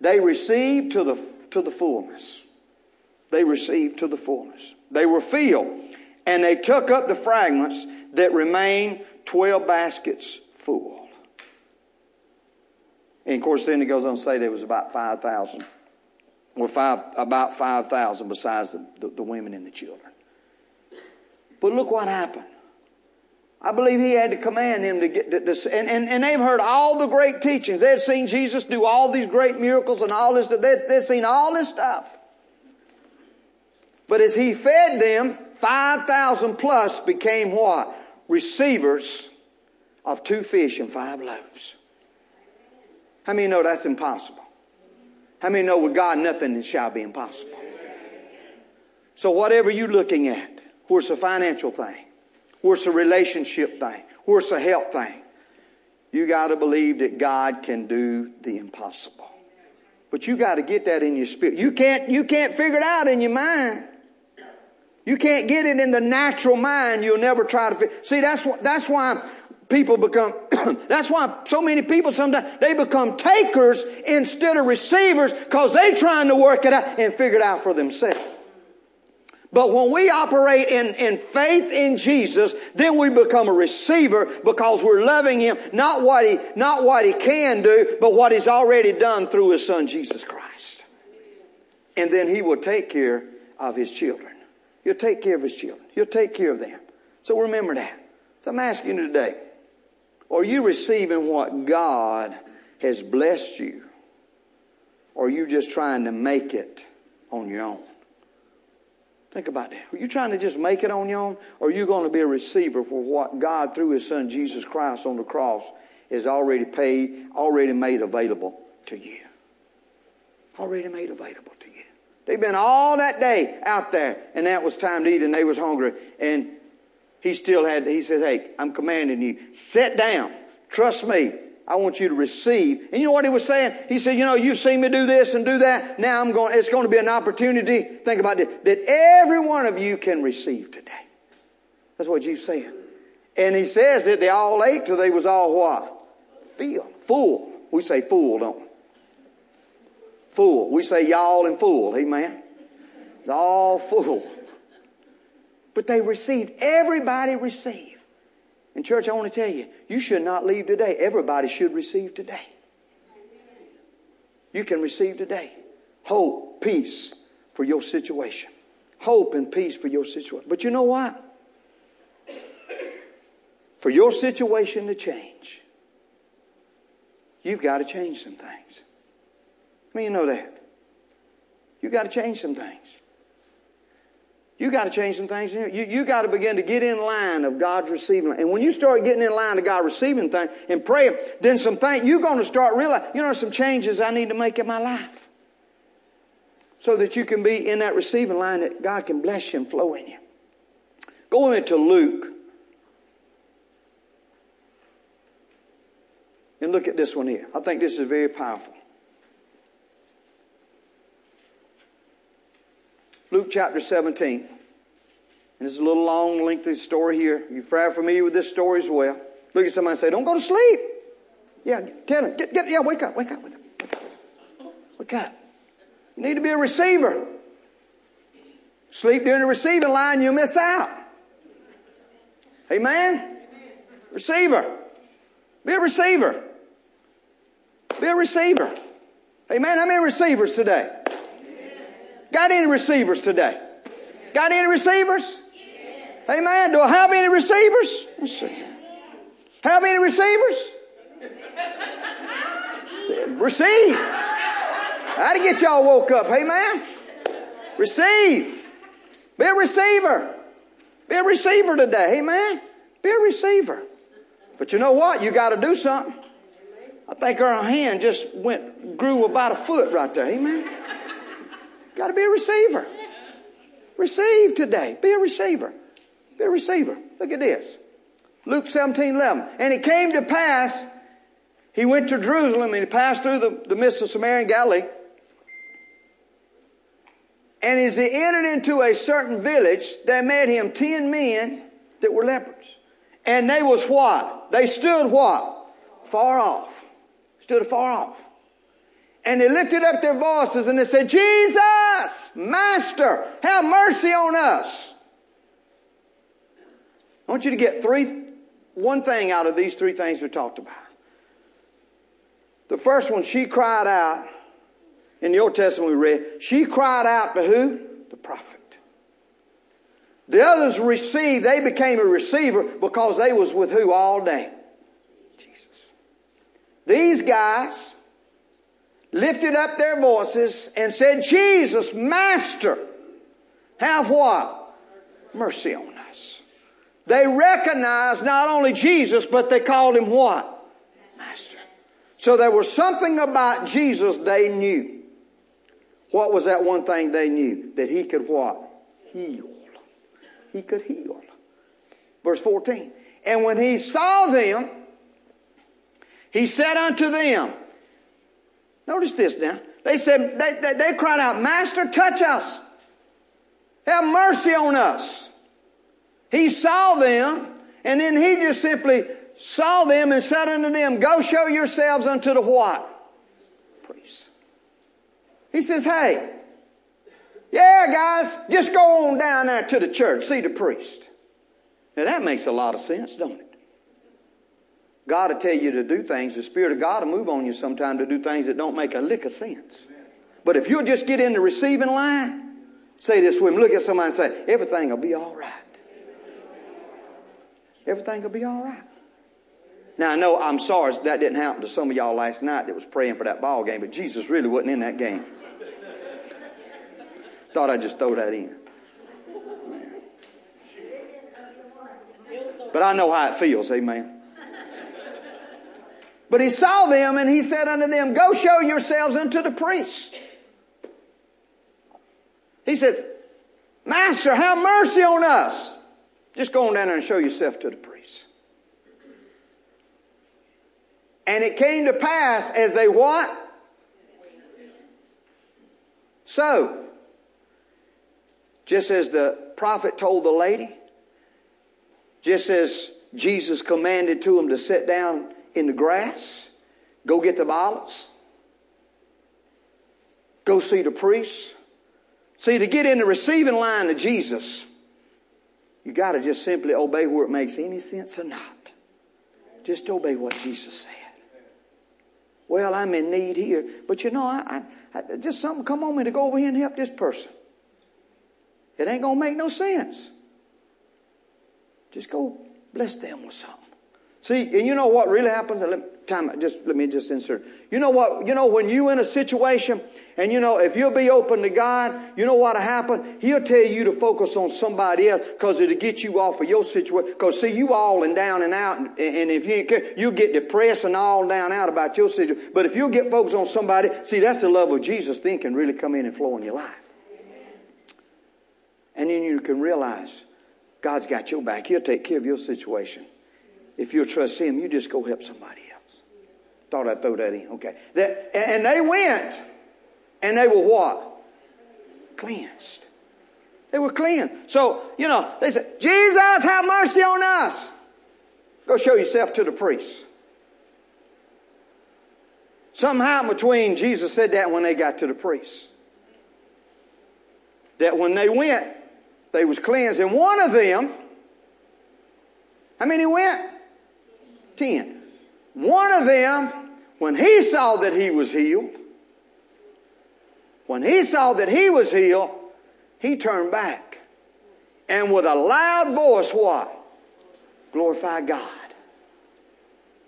A: They received to the, to the fullness. They received to the fullness. They were filled. And they took up the fragments that remained 12 baskets full. And of course, then he goes on to say there was about 5,000 or five, about 5,000 besides the, the, the women and the children. But look what happened. I believe he had to command them to get this, and, and, and they've heard all the great teachings. They've seen Jesus do all these great miracles and all this, they, they've seen all this stuff. But as he fed them, 5,000 plus became what? Receivers of two fish and five loaves. How many know that's impossible? How many know with God nothing shall be impossible? So whatever you're looking at, where's the financial thing? Where's a relationship thing? Where's a health thing? You gotta believe that God can do the impossible. But you gotta get that in your spirit. You can't, you can't figure it out in your mind. You can't get it in the natural mind. You'll never try to figure. See, that's what, that's why people become, that's why so many people sometimes, they become takers instead of receivers because they trying to work it out and figure it out for themselves. But when we operate in, in faith in Jesus, then we become a receiver because we're loving Him, not what He, not what He can do, but what He's already done through His Son, Jesus Christ. And then He will take care of His children. He'll take care of His children. He'll take care of them. So remember that. So I'm asking you today, are you receiving what God has blessed you? Or are you just trying to make it on your own? Think about that. Are you trying to just make it on your own? Or are you going to be a receiver for what God, through His Son Jesus Christ on the cross, has already paid, already made available to you? Already made available to you. They've been all that day out there, and that was time to eat, and they was hungry. And he still had, he said, hey, I'm commanding you, sit down. Trust me. I want you to receive. And you know what he was saying? He said, you know, you've seen me do this and do that. Now I'm going, it's going to be an opportunity. Think about this. That every one of you can receive today. That's what Jesus said. And he says that they all ate till they was all what? Filled. Full. We say fool, don't we? Fool. We say y'all and fool. Amen. They're all full. But they received. Everybody received. And church, I want to tell you, you should not leave today. Everybody should receive today. You can receive today. Hope, peace for your situation. Hope and peace for your situation. But you know what? For your situation to change, you've got to change some things. I mean, you know that. You've got to change some things. You got to change some things in. You, you got to begin to get in line of God's receiving. And when you start getting in line of God receiving things and praying, then some things, you're going to start realizing, you know, some changes I need to make in my life. So that you can be in that receiving line that God can bless you and flow in you. Go into Luke. And look at this one here. I think this is very powerful. Luke chapter 17. And it's a little long, lengthy story here. You're probably familiar with this story as well. Look at somebody and say, don't go to sleep. Yeah, tell him, get, get, yeah, wake up, wake up, wake up. Wake up. You need to be a receiver. Sleep during the receiving line, you'll miss out. Amen? Receiver. Be a receiver. Be a receiver. Amen. How many receivers today? Got any receivers today? Got any receivers? Amen. Do I have any receivers? Let's see. Have any receivers? Receive. How to get y'all woke up. Amen. Receive. Be a receiver. Be a receiver today. Amen. Be a receiver. But you know what? You got to do something. I think our hand just went, grew about a foot right there. Amen. Got to be a receiver. Receive today. Be a receiver. Be a receiver. Look at this. Luke 17, 11. And it came to pass, he went to Jerusalem and he passed through the, the midst of Samaria and Galilee. And as he entered into a certain village, there met him ten men that were lepers. And they was what? They stood what? Far off. Stood far off. And they lifted up their voices and they said, Jesus, Master, have mercy on us. I want you to get three, one thing out of these three things we talked about. The first one, she cried out in the Old Testament we read, she cried out to who? The prophet. The others received, they became a receiver because they was with who all day? Jesus. These guys lifted up their voices and said, Jesus, Master, have what? Mercy on us. They recognized not only Jesus, but they called him what? Master. So there was something about Jesus they knew. What was that one thing they knew? That he could what? Heal he could heal. Verse 14. And when he saw them, he said unto them, notice this now. They said, they, they, they cried out, Master, touch us. Have mercy on us. He saw them, and then he just simply saw them and said unto them, Go show yourselves unto the what? Priest. He says, Hey, yeah, guys, just go on down there to the church, see the priest. Now that makes a lot of sense, don't it? God will tell you to do things. The Spirit of God will move on you sometime to do things that don't make a lick of sense. But if you'll just get in the receiving line, say this with me, look at somebody and say, everything will be all right. Everything will be all right. Now I know I'm sorry that didn't happen to some of y'all last night that was praying for that ball game, but Jesus really wasn't in that game. Thought I'd just throw that in. But I know how it feels, amen. But he saw them and he said unto them, Go show yourselves unto the priests. He said, Master, have mercy on us. Just go on down there and show yourself to the priests. And it came to pass as they what? So, just as the prophet told the lady, just as Jesus commanded to him to sit down in the grass, go get the violets, go see the priests. See, to get in the receiving line of Jesus, you got to just simply obey where it makes any sense or not. Just obey what Jesus said. Well, I'm in need here, but you know, I, I, I just something come on me to go over here and help this person. It ain't going to make no sense. Just go bless them with something. See, and you know what really happens? Let, time, just, let me just insert. You know what? You know, when you in a situation, and you know, if you'll be open to God, you know what'll happen? He'll tell you to focus on somebody else, cause it'll get you off of your situation. Cause see, you all and down and out, and, and if you ain't care, you get depressed and all down out about your situation. But if you'll get focused on somebody, see, that's the love of Jesus then can really come in and flow in your life. And then you can realize God's got your back. He'll take care of your situation. If you'll trust Him, you just go help somebody else. Thought I'd throw that in. Okay. That, and they went and they were what? Cleansed. They were cleansed. So, you know, they said, Jesus, have mercy on us. Go show yourself to the priest. Happened between Jesus said that when they got to the priest. That when they went, they was cleansed. And one of them, how many went? Ten. One of them, when he saw that he was healed, when he saw that he was healed, he turned back. And with a loud voice, what? Glorify God.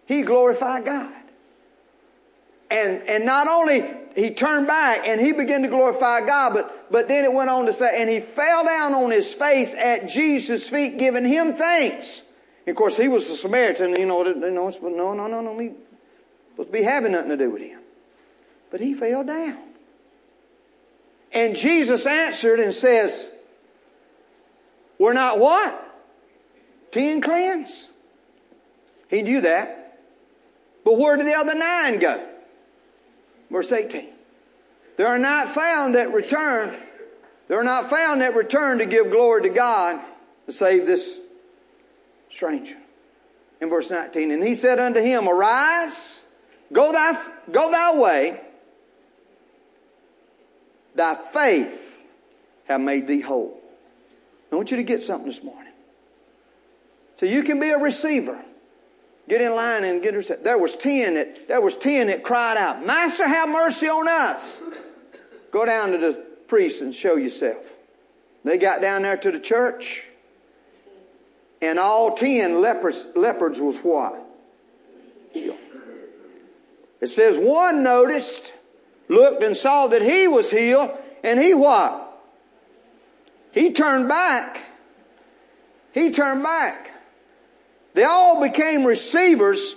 A: He glorified God. And, and not only he turned back and he began to glorify God, but, but then it went on to say, and he fell down on his face at Jesus' feet, giving him thanks. And of course, he was a Samaritan, you know, you know but no, no, no, no, me supposed to be having nothing to do with him. But he fell down. And Jesus answered and says, we're not what? Ten cleansed. He knew that. But where did the other nine go? Verse 18. There are not found that return, there are not found that return to give glory to God to save this stranger. In verse 19, and he said unto him, Arise, go thy, go thy way, thy faith have made thee whole. I want you to get something this morning. So you can be a receiver. Get in line and get her. There was ten that there was ten that cried out, "Master, have mercy on us." go down to the priest and show yourself. They got down there to the church, and all ten lepers, leopards was what? Healed. It says one noticed, looked and saw that he was healed, and he what? He turned back. He turned back. They all became receivers.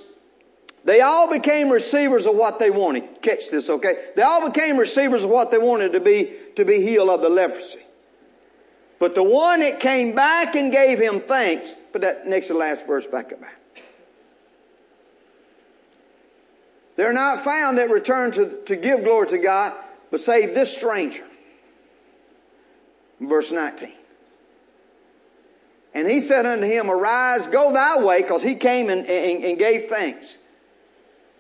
A: They all became receivers of what they wanted. Catch this, okay? They all became receivers of what they wanted to be, to be healed of the leprosy. But the one that came back and gave him thanks, put that next to last verse back up. They're not found that return to, to give glory to God, but save this stranger. Verse 19. And he said unto him, Arise, go thy way, because he came and, and, and, gave thanks.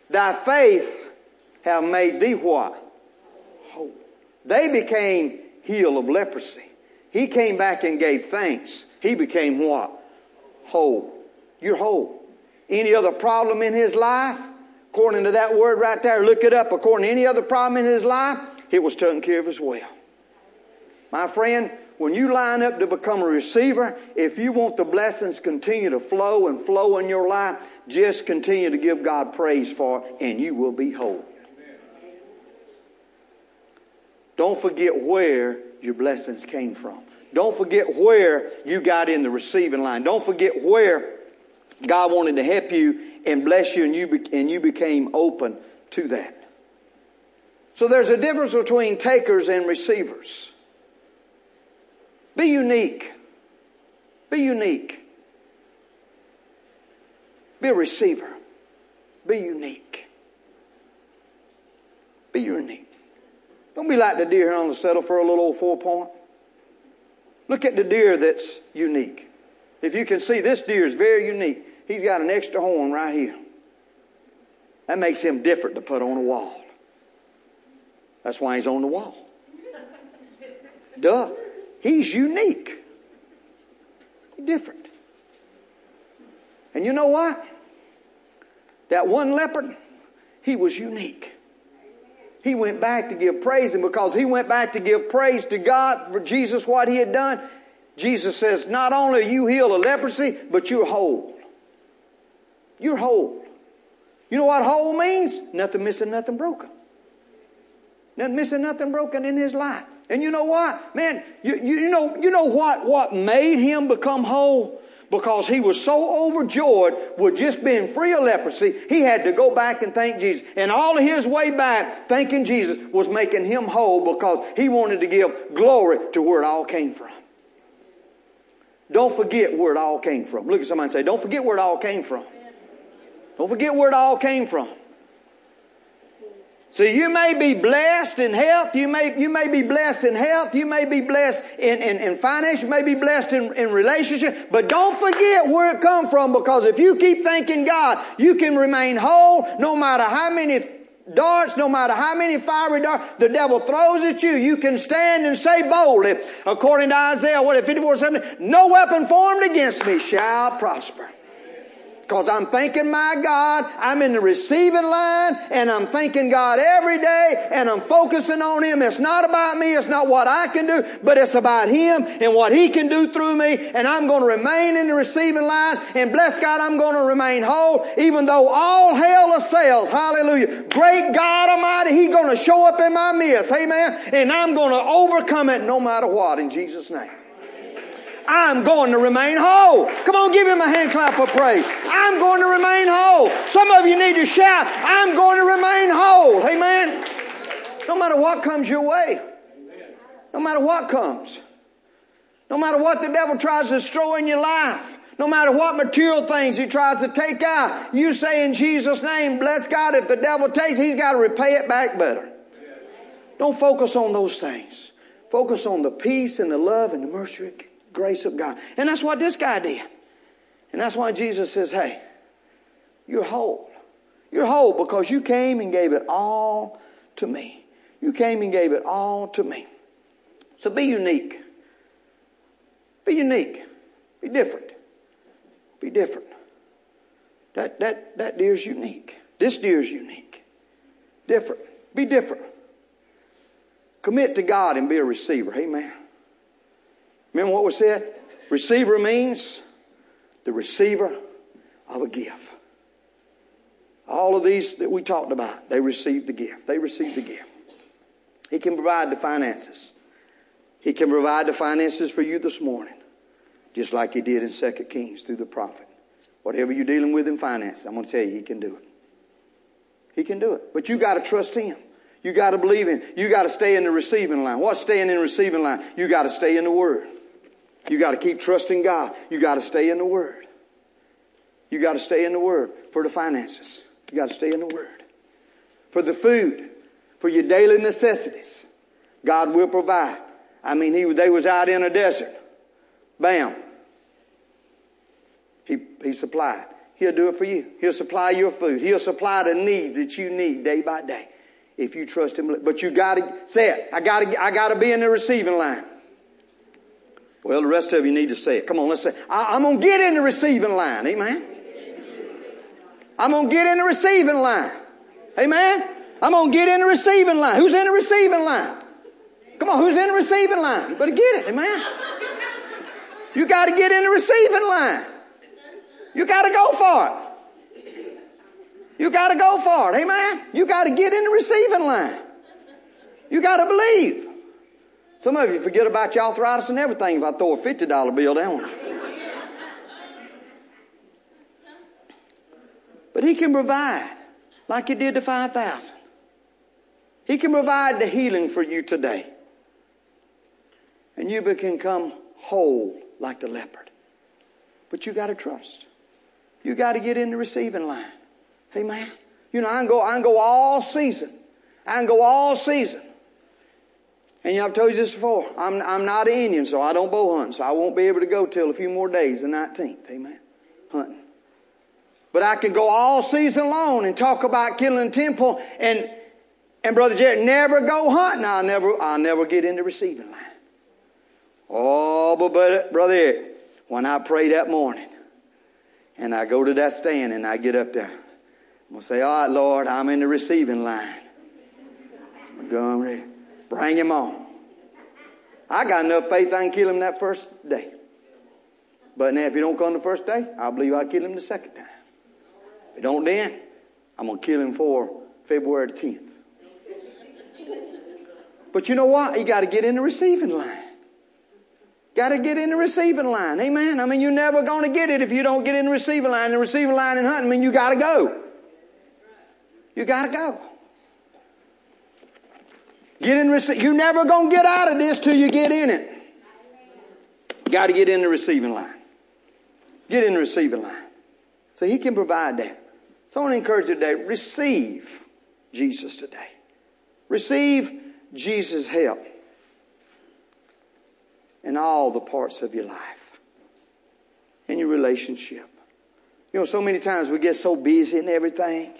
A: Thy faith have made thee what? Whole. They became healed of leprosy. He came back and gave thanks. He became what? Whole. You're whole. Any other problem in his life? According to that word right there, look it up. According to any other problem in his life, it was taken care of as well. My friend, when you line up to become a receiver, if you want the blessings continue to flow and flow in your life, just continue to give God praise for it and you will be whole. Don't forget where your blessings came from. Don't forget where you got in the receiving line. Don't forget where God wanted to help you and bless you and you, and you became open to that. So there's a difference between takers and receivers. Be unique. Be unique. Be a receiver. Be unique. Be unique. Don't be like the deer on the settle for a little old four point. Look at the deer that's unique. If you can see, this deer is very unique. He's got an extra horn right here. That makes him different to put on a wall. That's why he's on the wall. Duh. He's unique. Different. And you know what? That one leopard, he was unique. He went back to give praise, and because he went back to give praise to God for Jesus, what he had done, Jesus says, Not only are you healed of leprosy, but you're whole. You're whole. You know what whole means? Nothing missing, nothing broken. Nothing missing, nothing broken in his life. And you know what? Man, you, you know, you know what, what made him become whole? Because he was so overjoyed with just being free of leprosy, he had to go back and thank Jesus. And all his way back, thanking Jesus was making him whole because he wanted to give glory to where it all came from. Don't forget where it all came from. Look at somebody and say, don't forget where it all came from. Don't forget where it all came from. So you may be blessed in health, you may, you may be blessed in health, you may be blessed in, in, in finance, you may be blessed in, in relationship, but don't forget where it come from because if you keep thanking God, you can remain whole no matter how many darts, no matter how many fiery darts the devil throws at you, you can stand and say boldly, according to Isaiah, what, 54, 7, no weapon formed against me shall prosper. Because I'm thanking my God, I'm in the receiving line, and I'm thanking God every day, and I'm focusing on Him. It's not about me, it's not what I can do, but it's about Him and what He can do through me, and I'm going to remain in the receiving line, and bless God, I'm going to remain whole, even though all hell assails. Hallelujah. Great God Almighty, He's going to show up in my midst. Amen. And I'm going to overcome it no matter what, in Jesus' name. I'm going to remain whole. Come on, give him a hand clap of praise. I'm going to remain whole. Some of you need to shout, I'm going to remain whole. Amen. No matter what comes your way. No matter what comes. No matter what the devil tries to destroy in your life. No matter what material things he tries to take out, you say in Jesus' name, bless God, if the devil takes, he's got to repay it back better. Don't focus on those things. Focus on the peace and the love and the mercy grace of God. And that's what this guy did. And that's why Jesus says, hey, you're whole. You're whole because you came and gave it all to me. You came and gave it all to me. So be unique. Be unique. Be different. Be different. That, that, that deer's unique. This deer's unique. Different. Be different. Commit to God and be a receiver. Amen. Remember what was said? Receiver means the receiver of a gift. All of these that we talked about, they received the gift. They received the gift. He can provide the finances. He can provide the finances for you this morning, just like he did in 2 Kings through the prophet. Whatever you're dealing with in finance, I'm going to tell you, he can do it. He can do it. But you got to trust him. You got to believe him. You got to stay in the receiving line. What's staying in the receiving line? You got to stay in the word. You got to keep trusting God. You got to stay in the word. You got to stay in the word for the finances. You got to stay in the word. For the food, for your daily necessities, God will provide. I mean, he, they was out in a desert. Bam. He, he supplied. He'll do it for you. He'll supply your food. He'll supply the needs that you need day by day. If you trust Him. But you gotta say it. I gotta, I gotta be in the receiving line. Well, the rest of you need to say it. Come on, let's say, I, I'm gonna get in the receiving line. Amen. I'm gonna get in the receiving line. Amen. I'm gonna get in the receiving line. Who's in the receiving line? Come on, who's in the receiving line? You better get it, amen. You gotta get in the receiving line. You gotta go for it. You gotta go for it, amen. You gotta get in the receiving line. You gotta believe. Some of you forget about your arthritis and everything if I throw a $50 bill down. But he can provide like he did the 5,000. He can provide the healing for you today. And you can come whole like the leopard. But you got to trust. You got to get in the receiving line. Amen. You know, I can go, I can go all season. I can go all season. And I've told you this before. I'm, I'm not an Indian, so I don't bow hunt, so I won't be able to go till a few more days, the 19th. Amen. Hunting. But I can go all season long and talk about killing temple and, and Brother Jerry, never go hunting. I'll never, I'll never get in the receiving line. Oh, but Brother Eric, when I pray that morning and I go to that stand and I get up there, I'm going to say, all right, Lord, I'm in the receiving line. I'm going ready. Bring him on. I got enough faith I can kill him that first day. But now if he don't come the first day, I believe I'll kill him the second time. If he don't then, I'm going to kill him for February the 10th. But you know what? You got to get in the receiving line. Got to get in the receiving line. Amen. I mean, you're never going to get it if you don't get in the receiving line. The receiving line in hunting I mean you got to go. You got to go. Get in You're never going to get out of this till you get in it. Got to get in the receiving line. Get in the receiving line. So he can provide that. So I want to encourage you today, receive Jesus today. Receive Jesus' help in all the parts of your life, in your relationship. You know, so many times we get so busy in everything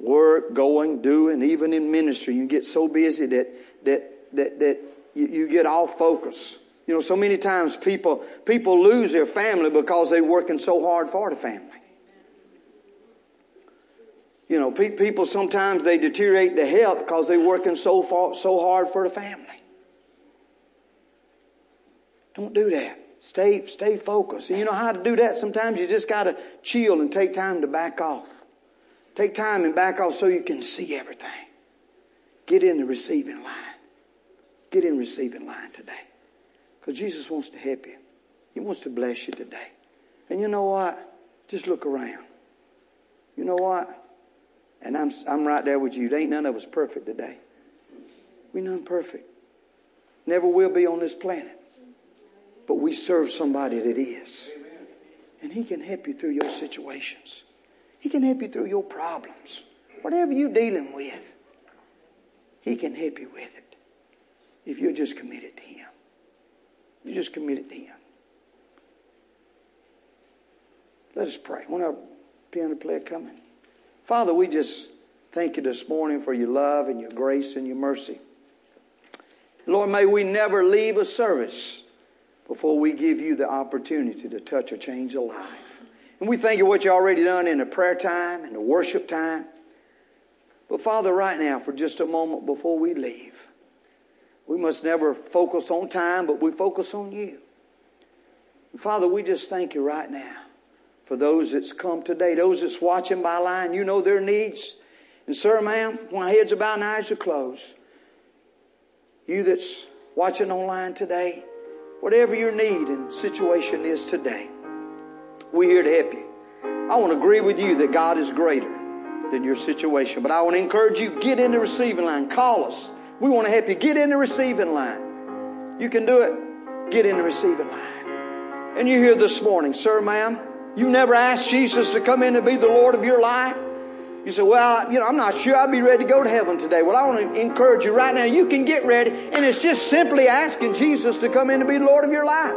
A: work, going, doing, even in ministry, you get so busy that, that, that, that you, you get off focus. You know, so many times people, people lose their family because they're working so hard for the family. You know, pe- people sometimes they deteriorate the health because they're working so far, so hard for the family. Don't do that. Stay, stay focused. And you know how to do that? Sometimes you just gotta chill and take time to back off. Take time and back off so you can see everything. Get in the receiving line. Get in receiving line today. Because Jesus wants to help you. He wants to bless you today. And you know what? Just look around. You know what? And I'm, I'm right there with you. There ain't none of us perfect today. We none perfect. Never will be on this planet. But we serve somebody that is. And he can help you through your situations. He can help you through your problems. Whatever you're dealing with, He can help you with it. If you're just committed to Him. You're just committed to Him. Let us pray. When our piano player coming. Father, we just thank you this morning for your love and your grace and your mercy. Lord, may we never leave a service before we give you the opportunity to touch or change a life. And we thank you what you already done in the prayer time and the worship time. But Father, right now, for just a moment before we leave, we must never focus on time, but we focus on you. Father, we just thank you right now for those that's come today, those that's watching by line. You know their needs. And sir, ma'am, my heads bowed and eyes are closed. You that's watching online today, whatever your need and situation is today, we're here to help you. I want to agree with you that God is greater than your situation. But I want to encourage you, get in the receiving line. Call us. We want to help you. Get in the receiving line. You can do it. Get in the receiving line. And you're here this morning, sir, ma'am. You never asked Jesus to come in and be the Lord of your life. You say, well, you know, I'm not sure I'll be ready to go to heaven today. Well, I want to encourage you right now. You can get ready. And it's just simply asking Jesus to come in and be the Lord of your life.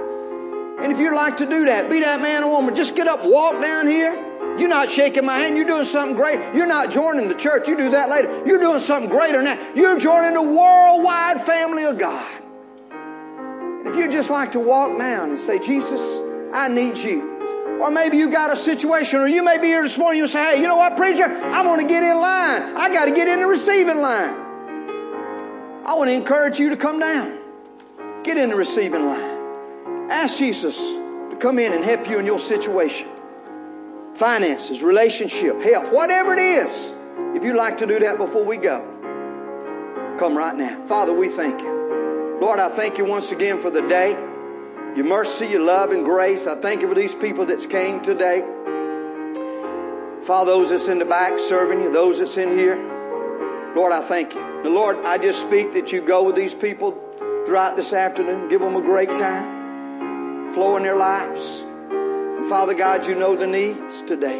A: And if you'd like to do that, be that man or woman, just get up, walk down here. You're not shaking my hand. You're doing something great. You're not joining the church. You do that later. You're doing something greater now. You're joining the worldwide family of God. And if you'd just like to walk down and say, Jesus, I need you. Or maybe you got a situation, or you may be here this morning, you say, hey, you know what, preacher? I want to get in line. I got to get in the receiving line. I want to encourage you to come down. Get in the receiving line. Ask Jesus to come in and help you in your situation finances, relationship, health, whatever it is. If you'd like to do that before we go, come right now. Father, we thank you. Lord, I thank you once again for the day, your mercy, your love, and grace. I thank you for these people that's came today. Father, those that's in the back serving you, those that's in here. Lord, I thank you. And Lord, I just speak that you go with these people throughout this afternoon. Give them a great time. Flow in their lives. Father God, you know the needs today.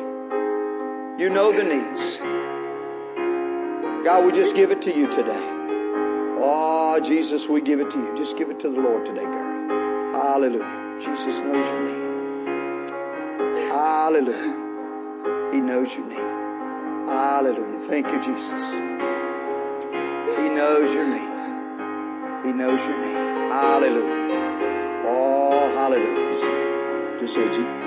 A: You know the needs. God, we just give it to you today. Oh, Jesus, we give it to you. Just give it to the Lord today, girl. Hallelujah. Jesus knows your need. Hallelujah. He knows your need. Hallelujah. Thank you, Jesus. He knows your need. He knows your need. Hallelujah. Oh, hallelujah. Just say, Jesus. today.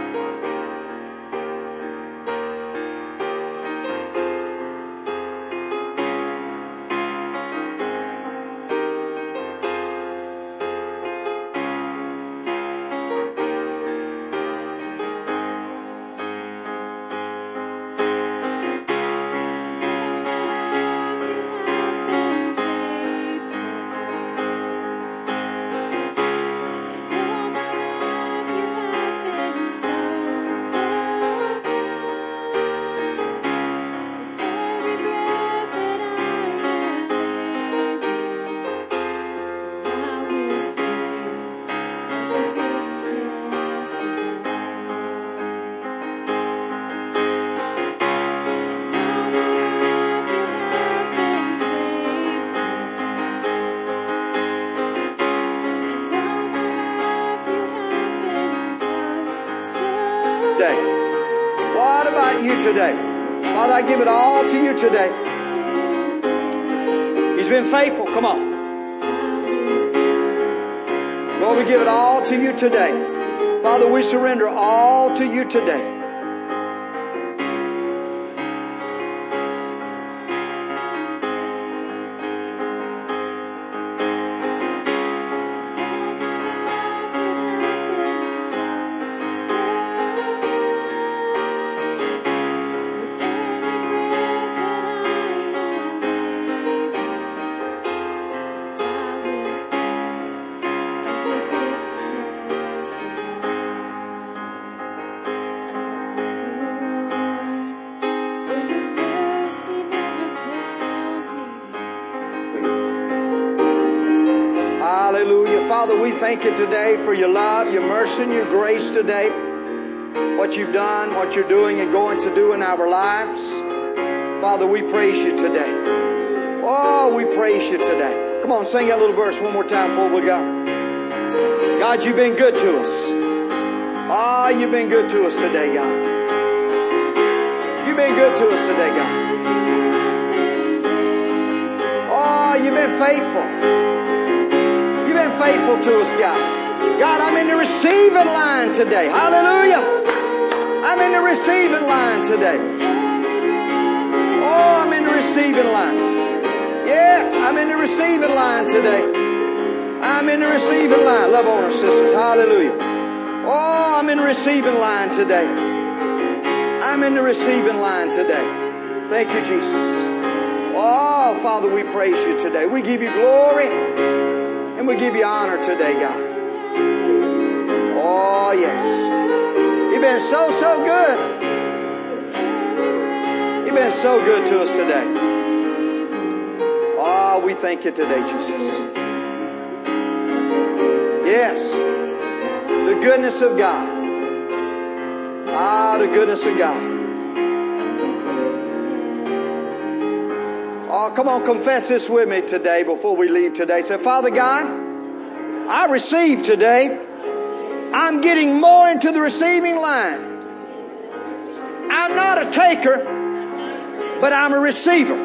A: I give it all to you today. He's been faithful. Come on. Lord, we give it all to you today. Father, we surrender all to you today. Thank you today for your love, your mercy, and your grace today. What you've done, what you're doing, and going to do in our lives. Father, we praise you today. Oh, we praise you today. Come on, sing that little verse one more time before we go. God, you've been good to us. Ah, oh, you've been good to us today, God. You've been good to us today, God. Oh, you've been faithful faithful to us, God. God, I'm in the receiving line today. Hallelujah. I'm in the receiving line today. Oh, I'm in the receiving line. Yes, I'm in the receiving line today. I'm in the receiving line. Love on her, sisters. Hallelujah. Oh, I'm in the receiving line today. I'm in the receiving line today. Thank you, Jesus. Oh, Father, we praise you today. We give you glory and we give you honor today, God. Oh, yes. You've been so, so good. You've been so good to us today. Oh, we thank you today, Jesus. Yes. The goodness of God. Ah, the goodness of God. Come on, confess this with me today before we leave today. Say, Father God, I receive today. I'm getting more into the receiving line. I'm not a taker, but I'm a receiver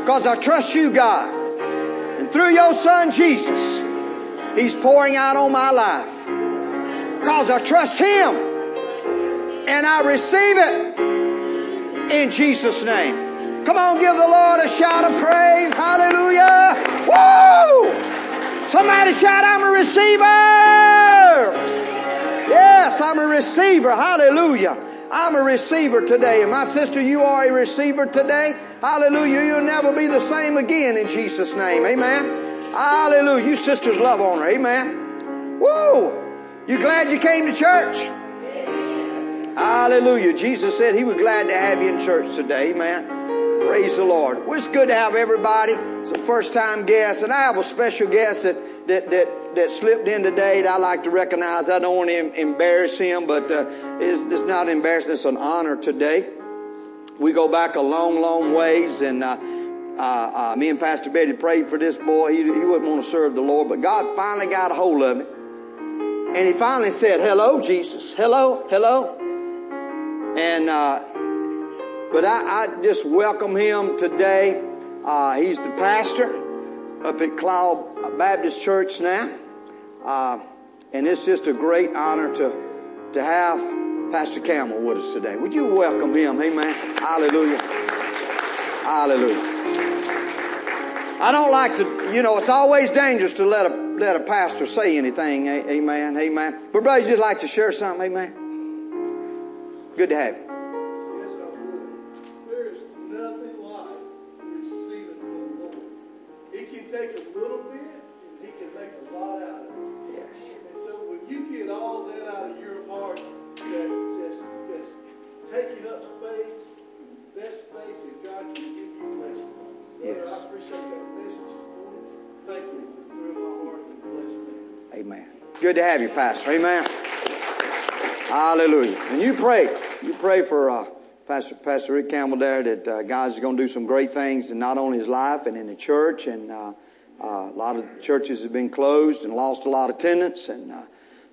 A: because I trust you, God. And through your son, Jesus, he's pouring out on my life because I trust him and I receive it in Jesus' name. Come on, give the Lord a shout of praise. Hallelujah. Woo! Somebody shout, I'm a receiver. Yes, I'm a receiver. Hallelujah. I'm a receiver today. And my sister, you are a receiver today. Hallelujah. You'll never be the same again in Jesus' name. Amen. Hallelujah. You sisters love on her. Amen. Woo! You glad you came to church? Hallelujah. Jesus said he was glad to have you in church today. Amen. Praise the Lord. Well, it's good to have everybody. It's a first time guest, and I have a special guest that, that, that, that slipped in today that I like to recognize. I don't want to embarrass him, but uh, it's, it's not embarrassing, it's an honor today. We go back a long, long ways, and uh, uh, uh, me and Pastor Betty prayed for this boy. He, he wouldn't want to serve the Lord, but God finally got a hold of him. And he finally said, Hello, Jesus. Hello, hello. And uh, but I, I just welcome him today. Uh, he's the pastor up at Cloud Baptist Church now. Uh, and it's just a great honor to, to have Pastor Campbell with us today. Would you welcome him? Amen. Hallelujah. Hallelujah. I don't like to, you know, it's always dangerous to let a, let a pastor say anything. Amen. Amen. But brother, you just like to share something? Amen. Good to have you. Amen. Good to have you, Pastor. Amen. Hallelujah. And you pray. You pray for uh, Pastor Pastor Rick Campbell there that uh, God's going to do some great things, and not only his life and in the church. And uh, uh, a lot of churches have been closed and lost a lot of tenants. and uh,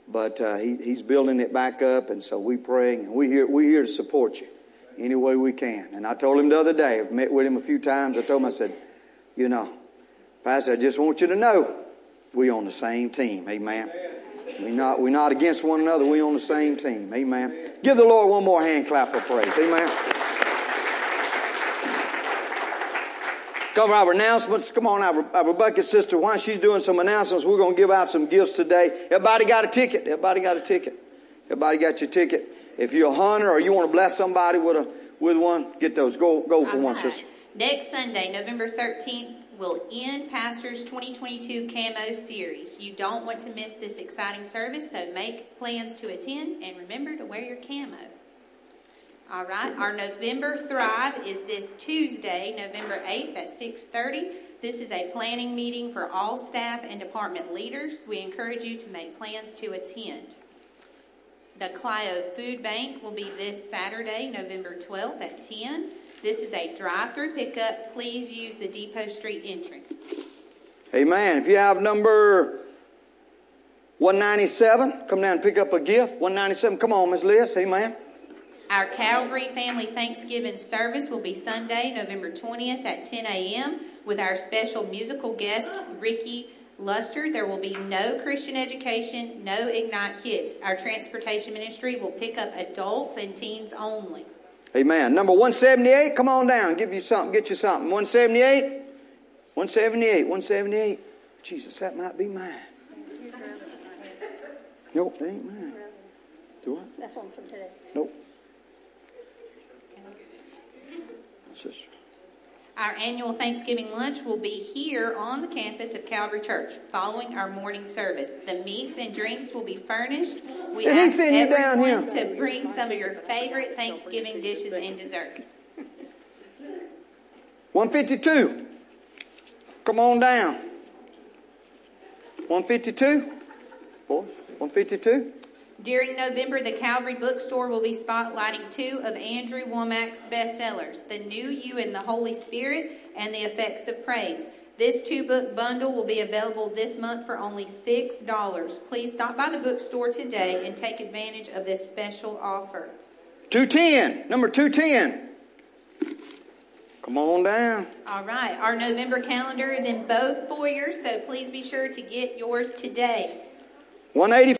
A: but uh, he, he's building it back up. And so we praying, and we here we here to support you any way we can. And I told him the other day. I've met with him a few times. I told him I said, you know, Pastor, I just want you to know we on the same team. Amen. We not we not against one another. We on the same team. Amen. Give the Lord one more hand clap of praise. Amen. Cover our announcements. Come on, our, our Rebecca sister, while she's doing some announcements, we're going to give out some gifts today. Everybody got a ticket. Everybody got a ticket. Everybody got your ticket. If you're a hunter or you want to bless somebody with a with one, get those. Go go for All one, right. sister.
B: Next Sunday, November 13th, will end Pastor's 2022 Camo Series. You don't want to miss this exciting service, so make plans to attend and remember to wear your camo. All right, our November Thrive is this Tuesday, November 8th at 6:30. This is a planning meeting for all staff and department leaders. We encourage you to make plans to attend. The Clio Food Bank will be this Saturday, November 12th at 10. This is a drive-through pickup. Please use the Depot Street entrance.
A: Amen. If you have number 197, come down and pick up a gift. 197. Come on, Miss Liz. Amen.
B: Our Calvary Family Thanksgiving service will be Sunday, November 20th at 10 a.m. with our special musical guest, Ricky Luster. There will be no Christian education, no Ignite Kids. Our transportation ministry will pick up adults and teens only.
A: Amen. Number 178, come on down. Give you something. Get you something. 178. 178. 178. Jesus, that might be mine. Nope, that ain't mine. Do I?
C: That's one from today.
A: Nope. What's this?
B: Our annual Thanksgiving lunch will be here on the campus of Calvary Church following our morning service. The meats and drinks will be furnished. We ask
A: send you down
B: everyone
A: here?
B: to bring some of your favorite Thanksgiving dishes and desserts.
A: 152. Come on down. 152. Boys, 152.
B: During November, the Calvary Bookstore will be spotlighting two of Andrew Wommack's bestsellers, The New You and the Holy Spirit and The Effects of Praise. This two book bundle will be available this month for only $6. Please stop by the bookstore today and take advantage of this special offer.
A: 210. Number 210. Come on down.
B: All right, our November calendar is in both foyers, so please be sure to get yours today.
A: 180.